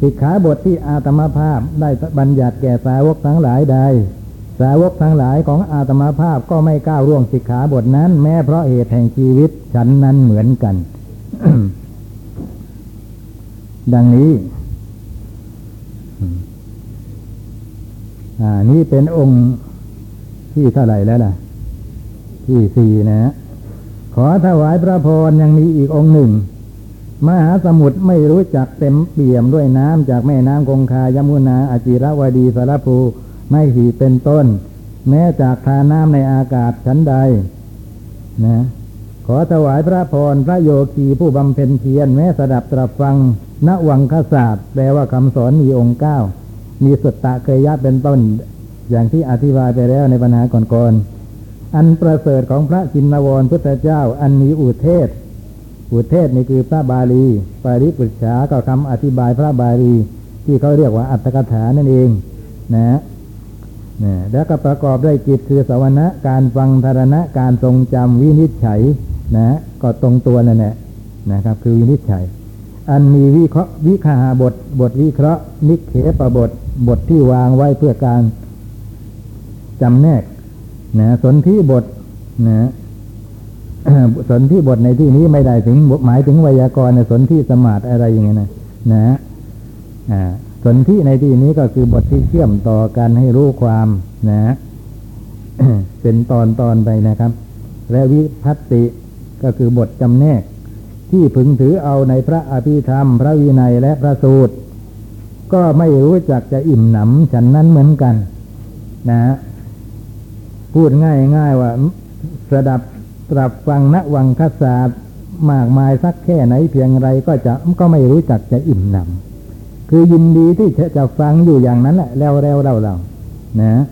Speaker 2: สิกขาบทที่อาตมาภาพได้บัญญัติแก่สาวกทั้งหลายใด สาวกทั้งหลายของอาตมาภาพก็ไม่ก้าวร่วงสิกขาบทนั้น แม้เพราะเหตุแห่งชีวิตฉันนั้นเหมือนกัน ดังนี้ อ่า นี่เป็นองค์ที่เท่าไหร่แล้วล่ะ ที่สี่นะ ขอถวายพระพรยังมีอีกองค์หนึ่ง มหาสมุทรไม่รู้จักเต็มเปี่ยมด้วยน้ำจากแม่น้ำคงคายมุนาอจิรวดีสารภูไม่หีเป็นต้น แม้จากทาน้ำในอากาศชั้นใด นะ ขอถวายพระพรพระโยคีผู้บำเพ็ญเพียรแม้สดับตรับฟังณวังคศาสตร์แปลว่าคำสอนมีองค์เก้า มีสุตตะเคยยะเป็นต้น อย่างที่อธิบายไปแล้วในปัญหาก่อนๆ อันประเสริฐของพระจินนวรพุทธเจ้า อันมีอุเทศ อุเทศนี่คือพระบาลีปริปุจฉาก็คำอธิบายพระบาลี ที่เขาเรียกว่าอัตถกถานั่นเองนะนะแล้วก็ประกอบด้วยจิตคือสวนะการฟังธารณะการทรงจำวินิจฉัยนะก็ตรงตัวนั่นแหละนะครับ คือวินิจฉัย อันมีวิเคราะห์วิคาบท บทวิเคราะห์นิเคปบท บทที่วางไว้เพื่อการจำแนกนะสนที่บทนะสนที่บทในที่นี้ไม่ได้ถึงหมายถึงไวยากรณ์นะสนที่สมาธิอะไรอย่างเงี้ยนะนะอ่าสนที่ในที่นี้ก็คือบทที่เชื่อมต่อกันให้รู้ความนะเป็นตอนตอนไปนะครับ และวิพัตติก็คือบทจำแนก ที่พึงถือเอาในพระอภิธรรม พระวินัยและพระสูตร ก็ไม่รู้จักจะอิ่มหนำฉันนั้นเหมือนกัน นะพูดง่ายง่ายว่าสดับตรับฟังณวังคศาสตร์มากมายสักแค่ไหนเพียงไรก็จะก็ไม่รู้จักจะอิ่มหนำคือยินดีที่จะจะฟังอยู่อย่างนั้นแหละแล้วแล้วเราเรานะ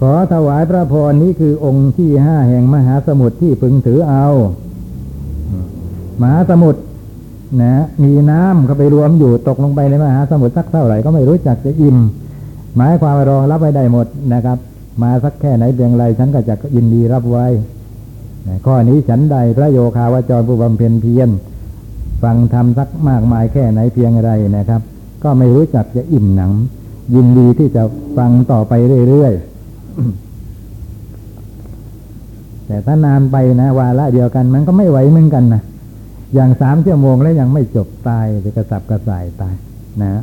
Speaker 2: ขอถวายพระพรนี้คือองค์ที่ห้าแห่งมหาสมุทรที่พึงถือเอา มหาสมุทร นะมีน้ำเข้าไปรวมอยู่ตกลงไปในมหาสมุทรสักเท่าไหร่ก็ไม่รู้จักจะอิ่มหมายความรองรับไว้ได้หมดนะครับ มาสักแค่ไหนเพียงไรฉันก็จะยินดีรับไว้นะข้อนี้ฉันใดพระโยคาวจรผู้บำเพ็ญเพียรฟังทำสักมากมายแค่ไหนเพียงไรนะครับ ก็ไม่รู้จักจะอิ่มหนัง ยินดีที่จะฟังต่อไปเรื่อยๆแต่ถ้านานไปนะวาระเดียวกันมันก็ไม่ไหวเหมือนกันนะ อย่างสามชั่วโมงแล้วยังไม่จบตายจะกระสับกระส่ายตายนะ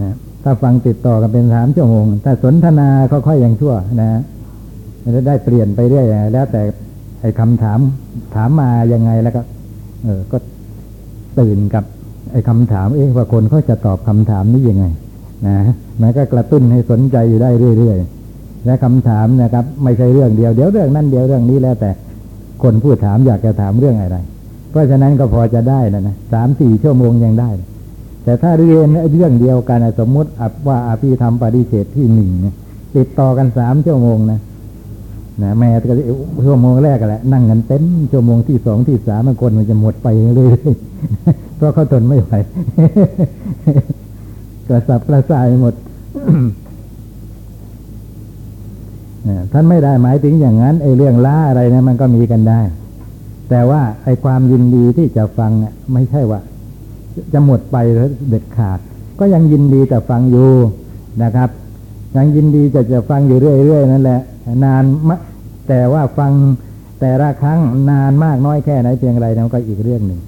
Speaker 2: นะถ้าฟังติดต่อกันเป็นสามชั่วโมงแต่สนทนาค่อยๆอย่างชั่วนะมันจะได้เปลี่ยนไปเรื่อยแล้วแต่ไอ้คำถามถามมายังไงแล้วก็ เออก็ตื่นกับ ไอ้คำถามเอ๊ะว่าคนเขาจะตอบคำถามนี้ยังไง นะมันก็กระตุ้นให้สนใจอยู่ได้เรื่อยๆและคำถามนะครับ ไม่ใช่เรื่องเดียวเดี๋ยวเรื่องนั้นเดี๋ยวเรื่องนี้แล้วแต่คนผู้ถามอยากจะถามเรื่องอะไร เพราะฉะนั้นก็พอจะได้นะนะสามสี่ชั่วโมงยังได้ แต่ถ้าเรียนเรื่องเดียวกันสมมุติว่าอภิธรรมปฏิเสธที่หนึ่งติดต่อกันสามชั่วโมงนะนะแม่ก็ชั่วโมงแรกแหละนั่งกันเต็มชั่วโมงที่สองที่สามคนมันจะหมดไปเรื่อยๆเพราะเขาทนไม่ไหวกระสับกระส่ายหมดท่านไม่ได้หมายถึงอย่างนั้นไอ้เรื่องล่าอะไรนะมันก็มีกันได้ แต่ว่าไอ้ความยินดีที่จะฟังเนี่ยไม่ใช่ว่า จะหมดไปแล้วเด็ดขาด ก็ยังยินดีแต่ฟังอยู่นะครับ ยังยินดีจะจะฟังอยู่เรื่อยๆนั่นแหละ นานมแต่ว่าฟังแต่ละครั้งนานมากน้อยแค่ไหนเพียงไรนั่นก็อีกเรื่องหนึ่ง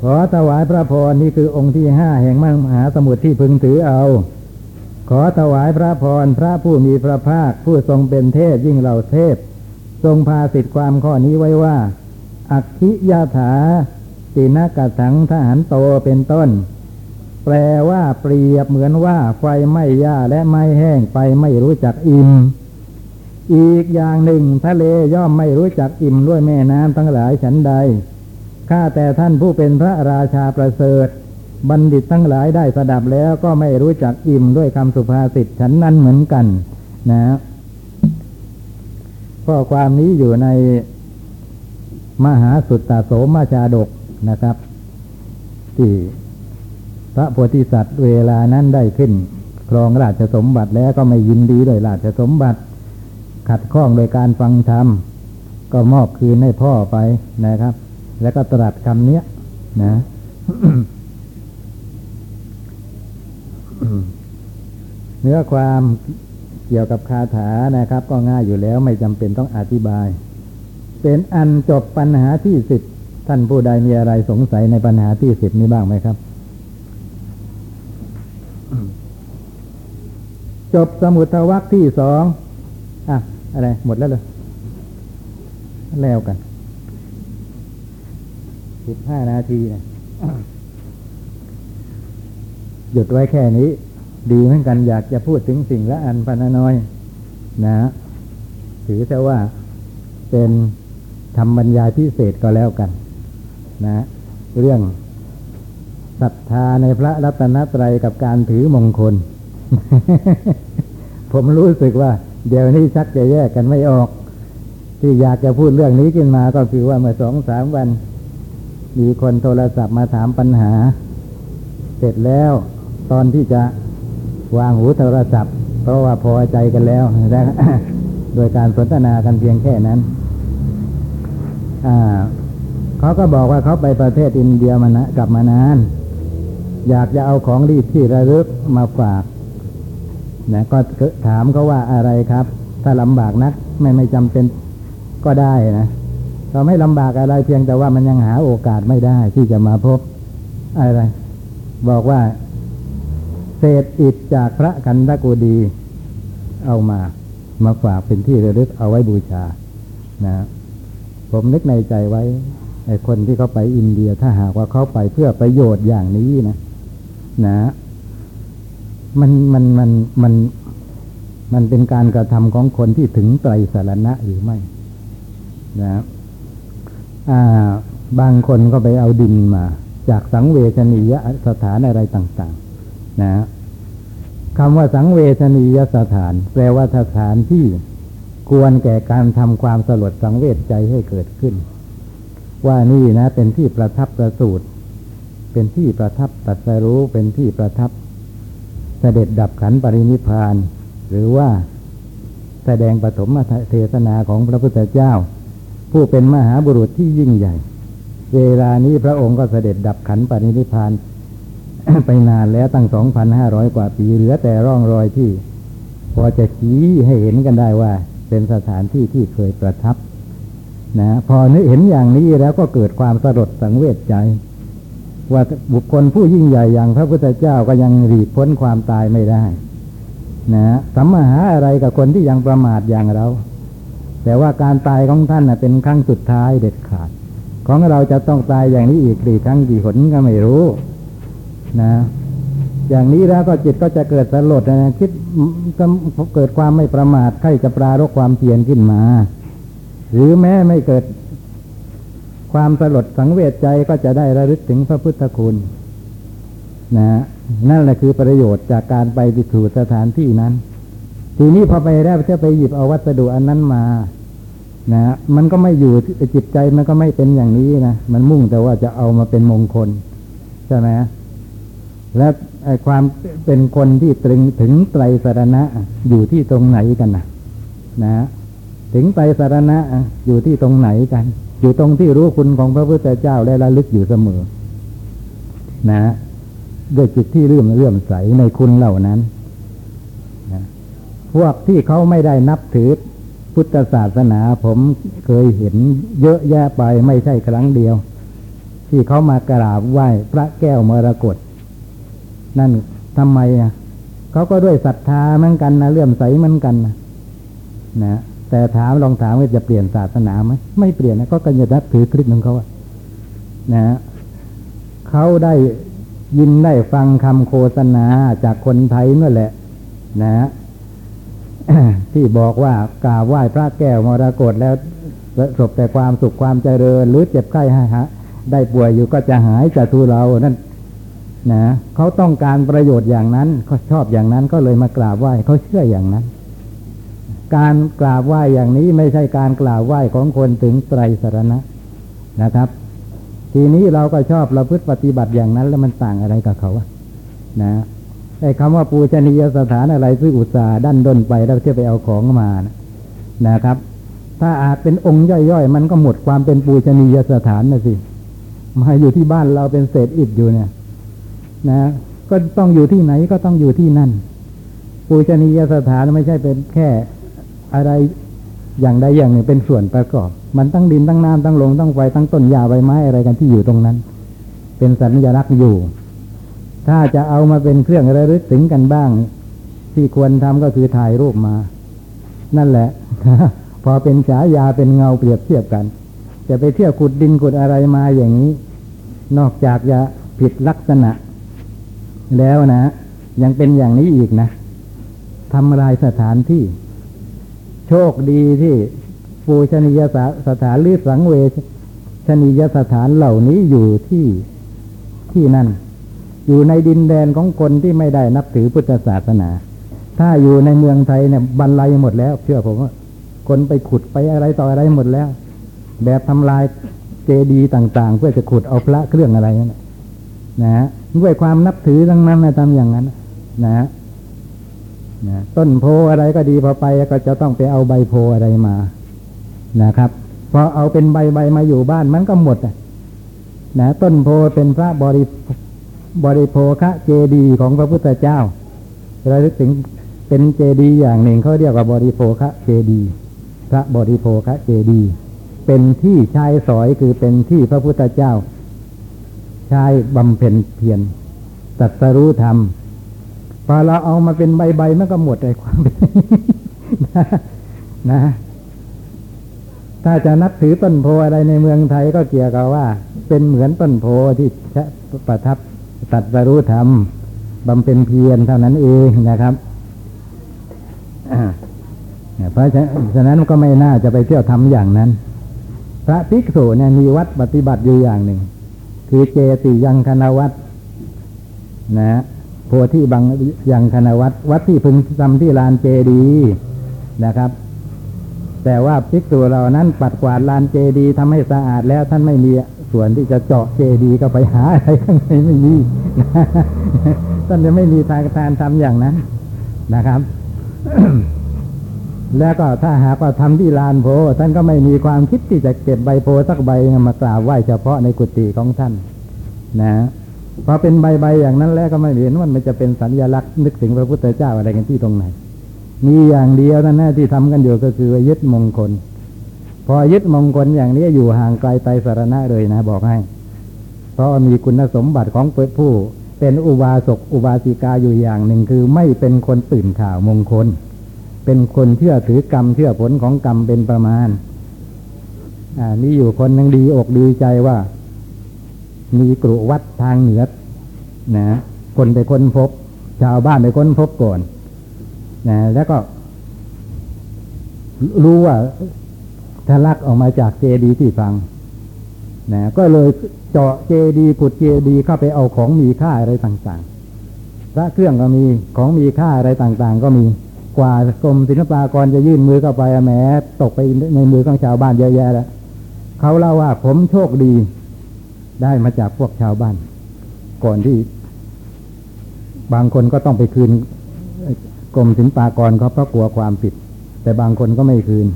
Speaker 2: ขอถวายพระพรนี่คือองค์ที่ห้าแห่งมหาสมุทรที่พึงถือเอา ขอถวายพระพรพระผู้มีพระภาคผู้ทรงเป็นเทพยิ่งเหล่าเทพ ทรงพาสิทธิความข้อนี้ไว้ว่า อักขิยาถาตินกถังทหารโตเป็นต้น แปลว่าเปรียบเหมือนว่าไฟไม่ย่าและไม่แห้งไปไม่รู้จักอิ่มอีกอย่างหนึ่งทะเลย่อมไม่รู้จักอิ่มด้วยแม่น้ำทั้งหลายฉันใด ข้าแต่ท่านผู้เป็นพระราชาประเสริฐ บัณฑิตทั้งหลายได้สดับแล้วก็ไม่รู้จักอิ่มด้วยคำสุภาษิตฉันนั้นเหมือนกัน นะ ข้อความนี้อยู่ในมหาสุตตโสมาชาดกนะครับ ที่พระโพธิสัตว์เวลานั้นได้ขึ้น ครองราชสมบัติแล้วก็ไม่ยินดีด้วยราชสมบัติ ขัดข้องโดยการฟังธรรม ก็มอบคืนให้พ่อไปนะครับ แล้วก็ตรัสคำเนี้ยนะเนื้อความ เกี่ยวกับคาถานะครับ ก็ง่ายอยู่แล้วไม่จำเป็นต้องอธิบาย เป็นอันจบปัญหาที่สิบท่านผู้ใดมีอะไรสงสัยในปัญหาที่สิบนี้บ้างไหมครับ จบสมุทวักที่สองอะ อะไร หมดแล้วเลยแล้วกันสิบห้านาทีนะหยุดไว้แค่นี้ ดีเหมือนกันอยากจะพูดถึงสิ่งละอันพันน้อยนะ ถือซะว่าเป็นทำบรรยายพิเศษก็แล้วกัน นะ เรื่องศรัทธาในพระรัตนตรัยกับการถือมงคล ผมรู้สึกว่า เดี๋ยวนี้ชักจะแยกกันไม่ออก ที่อยากจะพูดเรื่องนี้ขึ้นมาก็คือว่าเมื่อสองสามวัน มีคนโทรศัพท์มาถามปัญหา เสร็จแล้ว ตอนที่จะ วางหูโทรศัพท์ เพราะว่าพอใจกันแล้วและโดยการสนทนากันเพียงแค่นั้น อ่าเขาก็บอกว่าเขาไปประเทศอินเดียมานะกลับมานาน อยากจะเอาของดีที่ระลึกมาฝากนะก็ถามเขาว่าอะไรครับ ถ้าลำบากนักไม่ไม่จำเป็นก็ได้นะเราไม่ลำบากอะไรเพียงแต่ว่ามันยังหาโอกาสไม่ได้ที่จะมาพบอะไร บอกว่า เศษอิฐจากพระกันตะกูดี เอามามาฝากเป็นที่ระลึกเอาไว้บูชา นะ ผมนึกในใจไว้ไอ้คนที่เขาไปอินเดียถ้าหากว่าเขาไปเพื่อประโยชน์อย่างนี้นะนะ มันมันมันมันมันเป็นการกระทำของคนที่ถึงไตรสารณะหรือไม่นะอ่า บางคนก็ไปเอาดินมา จากสังเวชนียสถานอะไรต่างๆ นะคำว่าสังเวชนียสถาน แปลว่าสถานที่ควรแก่การทำความสลดสังเวชใจให้เกิดขึ้น ว่านี่นะ เป็นที่ประทับประสูตรเป็นที่ประทับตัดสรู้เป็นที่ประทับ เสด็จดับขันปรินิพาน หรือว่าแสดงปฐมเทศนาของพระพุทธเจ้า ผู้เป็นมหาบุรุษที่ยิ่งใหญ่ เวลานี้พระองค์ก็เสด็จดับขันปรินิพาน ไปนานแล้วตั้งสองพันห้าร้อยกว่าปี เหลือแต่ร่องรอยที่ พอจะชี้ให้เห็นกันได้ว่า เป็นสถานที่ที่เคยประทับนะพอนึกเห็นอย่างนี้แล้วก็เกิดความสลดสังเวชใจ ว่าบุคคลผู้ยิ่งใหญ่อย่างพระพุทธเจ้าก็ยังหลีกพ้นความตายไม่ได้นะสัมมาหาอะไรกับคนที่ยังประมาทอย่างเรา แต่ว่าการตายของท่านนะเป็นครั้งสุดท้ายเด็ดขาด ของเราจะต้องตายอย่างนี้อีกกี่ครั้งกี่หนก็ไม่รู้ นะ อย่างนี้แล้วก็จิตก็จะเกิดสลดนะคิดก็เกิดความไม่ประมาทใครจะปรารกความเพียรขึ้นมา หรือแม้ไม่เกิดความสลดสังเวชใจก็จะได้ระลึกถึงพระพุทธคุณ นะนั่นแหละคือประโยชน์จากการไปไปถูสถานที่นั้น ทีนี้พอไปแล้วจะไปหยิบเอาวัสดุอันนั้นมา นะมันก็ไม่อยู่จิตใจมันก็ไม่เป็นอย่างนี้นะมันมุ่งแต่ว่าจะเอามาเป็นมงคล ใช่ไหม และความเป็นคนที่ตรึงถึงไตรสารณะ อยู่ที่ตรงไหนกันนะนะถึงไตรสารณะอยู่ที่ตรงไหนกัน อยู่ตรงที่รู้คุณของพระพุทธเจ้าและระลึกอยู่เสมอ นะด้วยจิตที่เลื่อมเลื่อมใสในคุณเหล่านั้นนะพวกที่เขาไม่ได้นับถือพุทธศาสนาผมเคยเห็นเยอะแยะไปไม่ใช่ครั้งเดียว ที่เขามากราบไหว้พระแก้วมรกต นั่นทำไมอะเขาก็ด้วยศรัทธาเหมือนกันนะเลื่อมใสเหมือนกันนะนะแต่ถามลองถามว่าจะเปลี่ยนศาสนาไหมไม่เปลี่ยนนะก็กันจะนับถือคริสต์ของเขาอะนะเขาได้ยินได้ฟังคำโฆษณาจากคนไทยนั่นแหละ นะที่บอกว่ากราบไหว้พระแก้วมรกตแล้วประสบแต่ความสุขความเจริญ หรือเจ็บไข้หายได้ป่วยอยู่ก็จะหายจากทุเรานั่น นะเขาต้องการประโยชน์อย่างนั้นเขาชอบอย่างนั้นก็เลยมากราบไหว้เขาเชื่ออย่างนั้น การกราบไหว้อย่างนี้ไม่ใช่การกราบไหว้ของคนถึงไตรสรณะนะครับ ทีนี้เราก็ชอบเราพฤติปฏิบัติอย่างนั้น แล้วมันต่างอะไรกับเขาอะนะไอ้คำว่าปูชนียสถานอะไรซึ่งอุตสาห์ดันด้นไปแล้วเที่ยวไปเอาของมานะนะครับ ถ้าอาจเป็นองค์ย่อยๆ มันก็หมดความเป็นปูชนียสถานนะสิมาอยู่ที่บ้านเราเป็นเศษอิฐอยู่เนี่ย นะ ก็ต้องอยู่ที่ไหนก็ต้องอยู่ที่นั่นปูชนียสถานไม่ใช่เป็นแค่อะไรอย่างใดอย่างหนึ่งเป็นส่วนประกอบ มันตั้งดินตั้งน้ำตั้งลมตั้งไฟตั้งต้นหญ้าใบไม้อะไรกันที่อยู่ตรงนั้น เป็นสัญลักษณ์อยู่ ถ้าจะเอามาเป็นเครื่องระลึกถึงกันบ้าง ที่ควรทำก็คือถ่ายรูปมา นั่นแหละ พอเป็นฉายาเป็นเงาเปรียบเทียบกัน จะไปเที่ยวขุดดินขุดอะไรมาอย่างนี้ นอกจากจะผิดลักษณะ แล้วนะยังเป็นอย่างนี้อีกนะทำลายสถานที่ โชคดีที่ปูชนียสสถานหรือสังเวชนียสถานเหล่านี้อยู่ที่ที่นั่น อยู่ในดินแดนของคนที่ไม่ได้นับถือพุทธศาสนา ถ้าอยู่ในเมืองไทยเนี่ยบรรลัยหมดแล้ว เชื่อผมว่า คนไปขุดไปอะไรต่ออะไรหมดแล้ว แบบทำลายเจดีย์ต่าง ๆ เพื่อจะขุดเอาพระเครื่องอะไรนั่นน่ะนะฮะ ด้วยความนับถือทั้งนั้นนะทำอย่างนั้น นะฮะนะต้นโพอะไรก็ดีพอไปก็จะต้องไปเอาใบโพอะไรมา นะครับพอเอาเป็นใบใบมาอยู่บ้านมันก็หมดนะต้นโพเป็นพระบริบริโภคะเจดีของพระพุทธเจ้าเราถึงเป็นเจดีอย่างหนึ่งเขาเรียกว่าบริโภคะเจดีพระบริโภคะเจดีเป็นที่ใช้สอยคือเป็นที่พระพุทธเจ้า ใช้บำเพ็ญเพียรตรัสรู้ธรรมพอเราเอามาเป็นใบๆมันก็หมดไอ้ความเป็นนะนะ ถ้าจะนับถือต้นโพอะไรในเมืองไทยก็เกี่ยวกับว่า เป็นเหมือนต้นโพที่ประทับตรัสรู้ธรรมบำเพ็ญเพียรเท่านั้นเองนะครับเพราะฉะนั้นก็ไม่น่าจะไปเที่ยวทำอย่างนั้น พระภิกษุเนี่ยมีวัดปฏิบัติอยู่อย่างหนึ่ง คือเจติยังคณวัดนะโพธิบังยังคณวัดวัดที่พึงทำที่ลานเจดีนะครับ แต่ว่าภิกษุเรานั้นปัดกวาดลานเจดีทำให้สะอาดแล้วท่านไม่มีส่วนที่จะเจาะเจดีก็ไปหาอะไรข้างในไม่มีท่านจะไม่มีทางการทำอย่างนั้นนะครับ แล้วก็ถ้าหากว่าทำที่ลานโพท่านก็ไม่มีความคิดที่จะเก็บใบโพสักใบมากราบไหว้เฉพาะในกุฏิของท่าน นะพอเป็นใบใบอย่างนั้นแล้วก็ไม่เห็นว่ามันจะเป็นสัญลักษณ์นึกถึงพระพุทธเจ้าอะไรกันที่ตรงไหน มีอย่างเดียวนั่นแหละที่ทำกันอยู่ก็คือยึดมงคล พอยึดมงคลอย่างนี้อยู่ห่างไกลไตรสารณะเลยนะบอกให้ เพราะมีคุณสมบัติของผู้ เป็นอุบาสกอุบาสิกาอยู่อย่างหนึ่งคือไม่เป็นคนตื่นข่าวมงคล เป็นคนเชื่อถือกรรมเชื่อผลของกรรมเป็นประมาณ อ่ามีอยู่คนหนึ่งดีอกดีใจว่า มีกรุวัดทางเหนือนะ คนไปค้นพบ ชาวบ้านไปค้นพบก่อนนะแล้วก็ รู้ว่าทะลักออกมาจากเจดีที่ฟังนะก็เลยเจาะเจดีขุดเจดีเข้าไปเอาของมีค่าอะไรต่างๆพระเครื่องก็มีของมีค่าอะไรต่างๆ ก็มี กว่ากรมศิลปากรจะยื่นมือเข้าไปแหมตกไปในมือของชาวบ้านเยอะแยะแล้วเขาเล่าว่าผมโชคดี ได้มาจากพวกชาวบ้าน ก่อนที่ บางคนก็ต้องไปคืนกรมศิลปากรเขาเพราะกลัวความผิด แต่บางคนก็ไม่คืน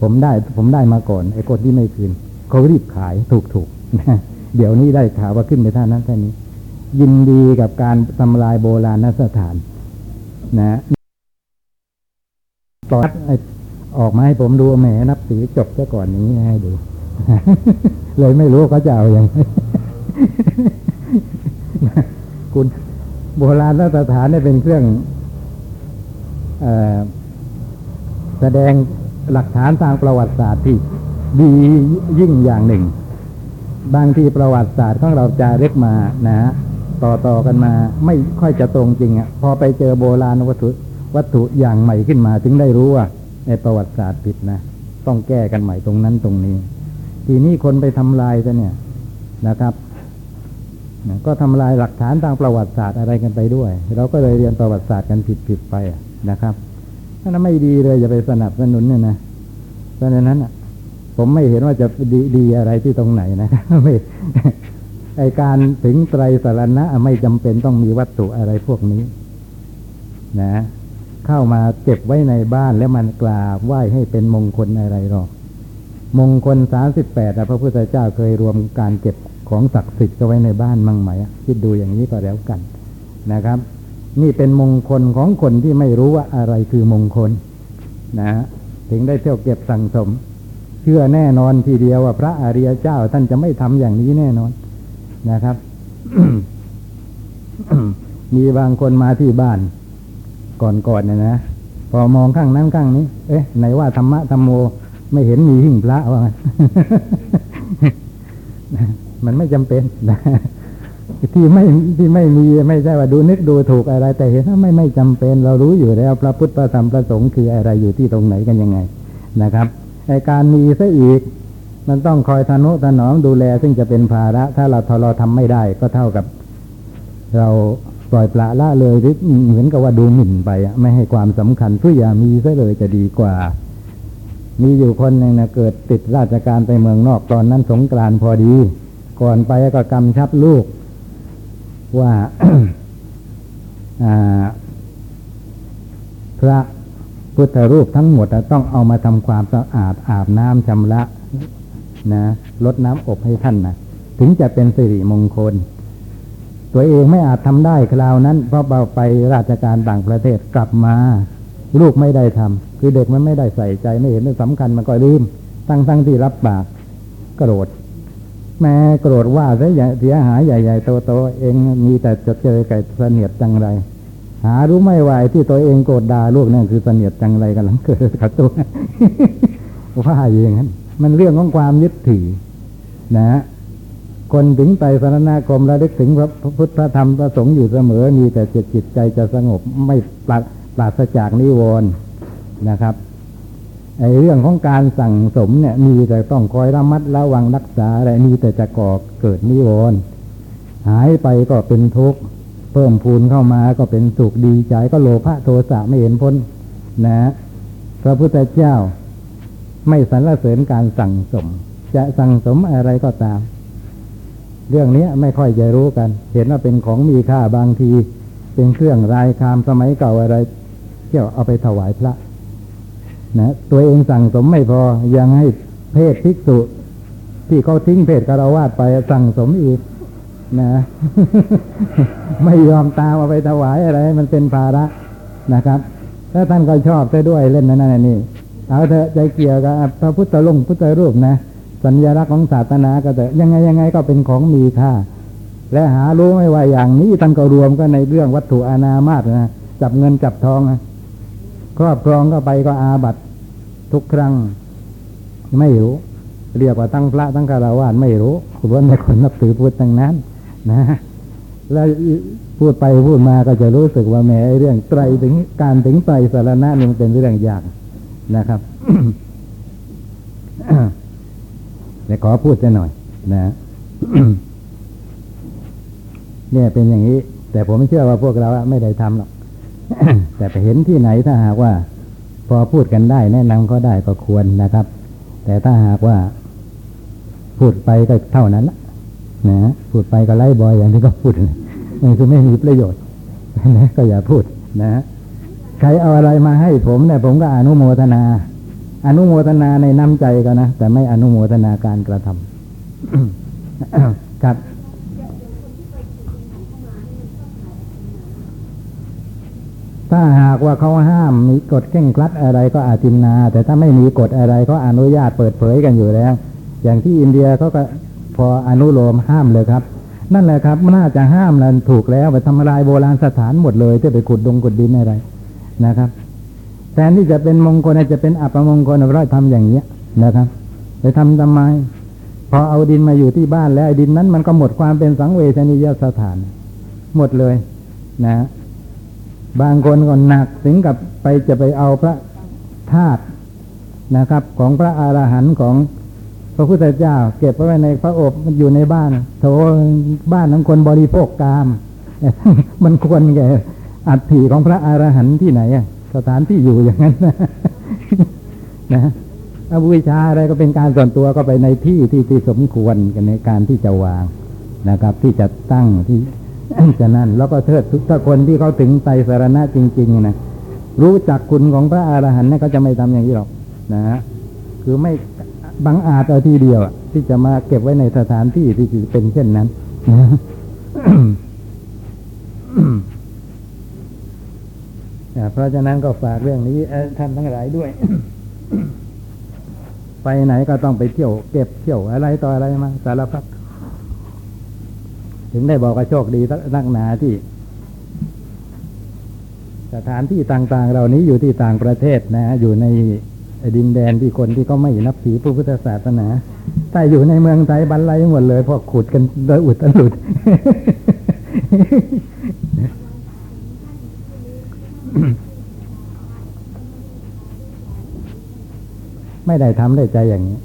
Speaker 2: ผมได้ ผมได้มาก่อน ไอ้คนที่ไม่คืนเขารีบขายถูกถูกเดี๋ยวนี้ได้ข่าวว่าขึ้นไปท่านั้นท่านี้ ยินดีกับการทำลายโบราณสถาน นะ ตอนออกมาให้ผมดูแหมนับถือจบซะก่อนนี้ให้ดู เลยไม่รู้เขาจะเอาอย่างไรคุณโบราณสถานเนี่ยเป็นเครื่องอแสดงหลักฐานทางประวัติศาสตร์ที่ดียิ่งอย่างหนึ่ง บางทีประวัติศาสตร์ของเราจะเรียกมานะฮะต่อต่อกันมา ไม่ค่อยจะตรงจริงอะ่ะ พอไปเจอโบราณวัตถุ วัตถุอย่างใหม่ขึ้นมา ถึงได้รู้ว่าในประวัติศาสตร์ผิดนะ ต้องแก้กันใหม่ตรงนั้นตรงนี้ ทีนี้คนไปทำลายซะเนี่ยนะครับก็ทำลายหลักฐานทางประวัติศาสตร์อะไรกันไปด้วย เราก็เลยเรียนประวัติศาสตร์กันผิดๆไปนะครับนั่นไม่ดีเลยอย่าไปสนับสนุนเนี่ยนะเพราะฉะนั้นผมไม่เห็นว่าจะดีดีอะไรที่ตรงไหนนะไม่ไอการถึงไตรสารณะไม่จำเป็นต้องมีวัตถุอะไรพวกนี้ นะ เข้ามาเก็บไว้ในบ้านแล้วมันกราบไหว้ให้เป็นมงคลอะไรหรอก มงคลสามสิบแปดพระพุทธเจ้าเคยรวมการเก็บของศักดิ์สิทธิ์ก็ไว้ในบ้านมั่งไหมคิดดูอย่างนี้ก็แล้วกันนะครับ นี่เป็นมงคลของคนที่ไม่รู้ว่าอะไรคือมงคล นะถึงได้เที่ยวเก็บสั่งสม เชื่อแน่นอนทีเดียวว่าพระอริยเจ้าท่านจะไม่ทำอย่างนี้แน่นอนนะครับมีบางคนมาที่บ้าน ก่อนๆเนี่ยนะพอมองข้างนั้นข้างนี้ เอ๊ะไหนว่าธรรมะธรรมโมไม่เห็นมีหิ่งพระว่างมันไม่จำเป็นนะที่ไม่ที่ไม่มีไม่ใช่ว่าดูนึกดูถูกอะไร แต่เห็นว่าไม่ไม่จำเป็น เรารู้อยู่แล้ว พระพุทธพระธรรมพระสงฆ์คืออะไรอยู่ที่ตรงไหนกันยังไงนะครับไอการมีซะอีก มันต้องคอยทนุถนอมดูแล ซึ่งจะเป็นภาระ ถ้าเราทเราทำไม่ได้ ก็เท่ากับ เรา ปล่อยปละละเลยหรือเหมือนกับว่าดูหมิ่นไปไม่ให้ความสำคัญทุกอย่ามีซะเลยจะดีกว่า มีอยู่คนหนึ่งนะเกิดติดราชการไปเมืองนอกตอนนั้นสงกรานพอดี ก่อนไปก็กำชับลูก ว่าพระพุทธรูปทั้งหมดต้องเอามาทำความสะอาดอาบน้ำชำระนะลดน้ำอบให้ท่านนะถึงจะเป็นสิริมงคล ตัวเองไม่อาจทำได้คราวนั้น เพราะเราไปราชการต่างประเทศกลับมา ลูกไม่ได้ทำคือเด็กมันไม่ได้ใส่ใจไม่เห็นเรื่องสำคัญมันก็ลืม ตั้งตั้งที่รับปากโกรธแม่โกรธว่าเสียหญ่เสียหายใหญ่ ๆ โตๆเองมีแต่จะเจอไก่เสนียดจังไร หารู้ไม่ไหวที่ตัวเองโกรธด่าลูกนั่นคือเสนียดจังไรกันหลังเกิดกับตัวว่าอย่างนั้นมันเรื่องของความยึดถือนะ คนถึงไตสารณคมระลึกถึงพระพุทธธรรมพระสงฆ์อยู่เสมอ มีแต่จิตจิตใจจะสงบไม่ปราปราศจากนิวรณ์นะครับไอ้เรื่องของการสั่งสมเนี่ยมีแต่ต้องคอยระมัดระวังรักษาอะไรมีแต่จะก่อเกิดนิวรณ์หายไปก็เป็นทุกข์เพิ่มพูนเข้ามาก็เป็นสุขดีใจก็โลภะโทสะไม่เห็นพ้นนะ พระพุทธเจ้าไม่สรรเสริญการสั่งสม จะสั่งสมอะไรก็ตาม เรื่องนี้ไม่ค่อยจะรู้กัน เห็นว่าเป็นของมีค่าบางที เป็นเครื่องรายคามสมัยเก่าอะไร เที่ยวเอาไปถวายพระ นะ ตัวเองสั่งสมไม่พอยังให้เพศภิกษุ ที่เขาทิ้งเพศคารวาสไปสั่งสมอีก นะ ไม่ยอมตามเอาไปถวายอะไร มันเป็นภาระนะครับ ถ้าท่านก็ชอบไปด้วยเล่นนั่นนั่นนี่เอาเถอะใจเกี่ยวกับพระพุทธลงพุทธรูปนะ สัญลักษณ์ของศาสนาก็เถอะยังไงยังไงก็เป็นของมีค่า และหารู้ไม่ว่าอย่างนี้ท่านก็รวมก็ในเรื่องวัตถุอานามาตนะจับเงินจับทองนะครอบครองก็ไปก็อาบัตทุกครั้ง ไม่รู้เรียกว่าตั้งพระตั้งคารวะไม่รู้คุณว่าในคนนับถือพุทธตั้งนั้น นะ แล้วพูดไปพูดมาก็จะรู้สึกว่าแหมไอ้เรื่องไตรถึงการถึงไตรสารณะนี่มันเป็นเรื่องยากนะครับ เดี๋ยวขอพูดจะหน่อย นะเนี่ยเป็นอย่างนี้ แต่ผมเชื่อว่าพวกเราไม่ได้ทำหรอกแต่ไปเห็นที่ไหนถ้าหากว่า พอพูดกันได้ แนะนำก็ได้ก็ควรนะครับ แต่ถ้าหากว่า พูดไปก็เท่านั้นละนะพูดไปก็ไล่บอยอย่างที่ก็พูดมันคือไม่มีประโยชน์นะก็อย่าพูดนะใครเอาอะไรมาให้ผมเนี่ยผมก็อนุโมทนา อนุโมทนาในน้ำใจก็นะ แต่ไม่อนุโมทนาการกระทำครับถ้าหากว่าเขาห้ามมีกฎเข่งครัดอะไรก็อาจินนา แต่ถ้าไม่มีกฎอะไรก็อนุญาตเปิดเผยกันอยู่แล้ว อย่างที่อินเดียเขาก็พออนุโลมห้ามเลยครับ นั่นแหละครับน่าจะห้ามแล้วถูกแล้วไปทำลายโบราณสถานหมดเลยที่ไปขุดดงขุดดินอะไรนะครับ แทนที่จะเป็นมงคลจะเป็นอัปมงคลเราทำอย่างเนี้ยนะครับไปทำทำไม พอเอาดินมาอยู่ที่บ้านแล้วดินนั้นมันก็หมดความเป็นสังเวชนียสถาน หมดเลย นะ บางคนก็หนักถึงกับไปจะไปเอาพระธาตุนะครับ ของพระอาหารหันต์ของพระพุทธเจ้า เก็บไว้ในพระอบมันอยู่ในบ้านโถบ้านของคนบริโภคกาม มันควรแก่อัฐิของพระอรหันต์ที่ไหนอะ สถานที่อยู่อย่างนั้นนะนะอบูชาอะไรก็เป็นการส่วนตัวก็ไปในที่ที่ที่สมควรกันในการที่จะวางนะครับ ที่จะตั้งที่จะนั่น แล้วก็เทิดทุกคนที่เขาถึงไตสารณะจริง ๆ นะรู้จักคุณของพระอรหันต์เนี่ยเขาจะไม่ทำอย่างนี้หรอกนะฮะคือไม่บังอาจเอาทีเดียวที่จะมาเก็บไว้ในสถานที่ที่เป็นเช่นนั้น นะ อ่า เพราะฉะนั้นก็ฝากเรื่องนี้ท่านทั้งหลายด้วย ไปไหนก็ต้องไปเที่ยวเก็บเที่ยวอะไรต่ออะไรมาสารพัดถึงได้บอกว่าโชคดีนักหนาที่ สถานที่ต่างๆ เหล่านี้อยู่ที่ต่างประเทศนะ อยู่ในดินแดนที่คนที่เขาไม่นับถือพระพุทธศาสนาแต่อยู่ในเมืองไทยบรรลัยหมดเลยพอขุดกันโดยอุดตลุด ไม่ได้ทำได้ใจอย่างนี้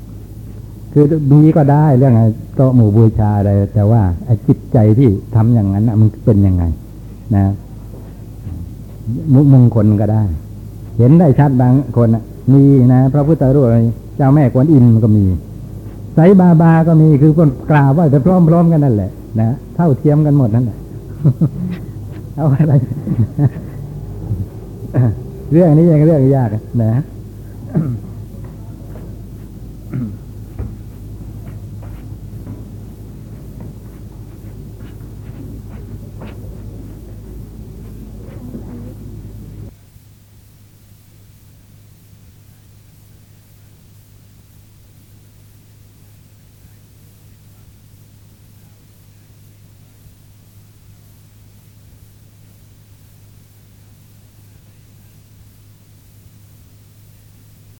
Speaker 2: คือมีก็ได้เรื่องไอ้โต๊ะหมู่บูชาอะไร แต่ว่าไอ้จิตใจที่ทำอย่างนั้นมันเป็นยังไง นะมุมงคลก็ได้ เห็นได้ชัดบางคนมีนะพระพุทธรูปอะไรเจ้าแม่กวนอิมก็มีไซบาบาก็มีคือคนกราบไหว่าจะพร้อมๆกันนั่นแหละนะเท่าเทียมกันหมดนั่นแหละเอาอะไร เรื่องนี้ยังเรื่องยากนะ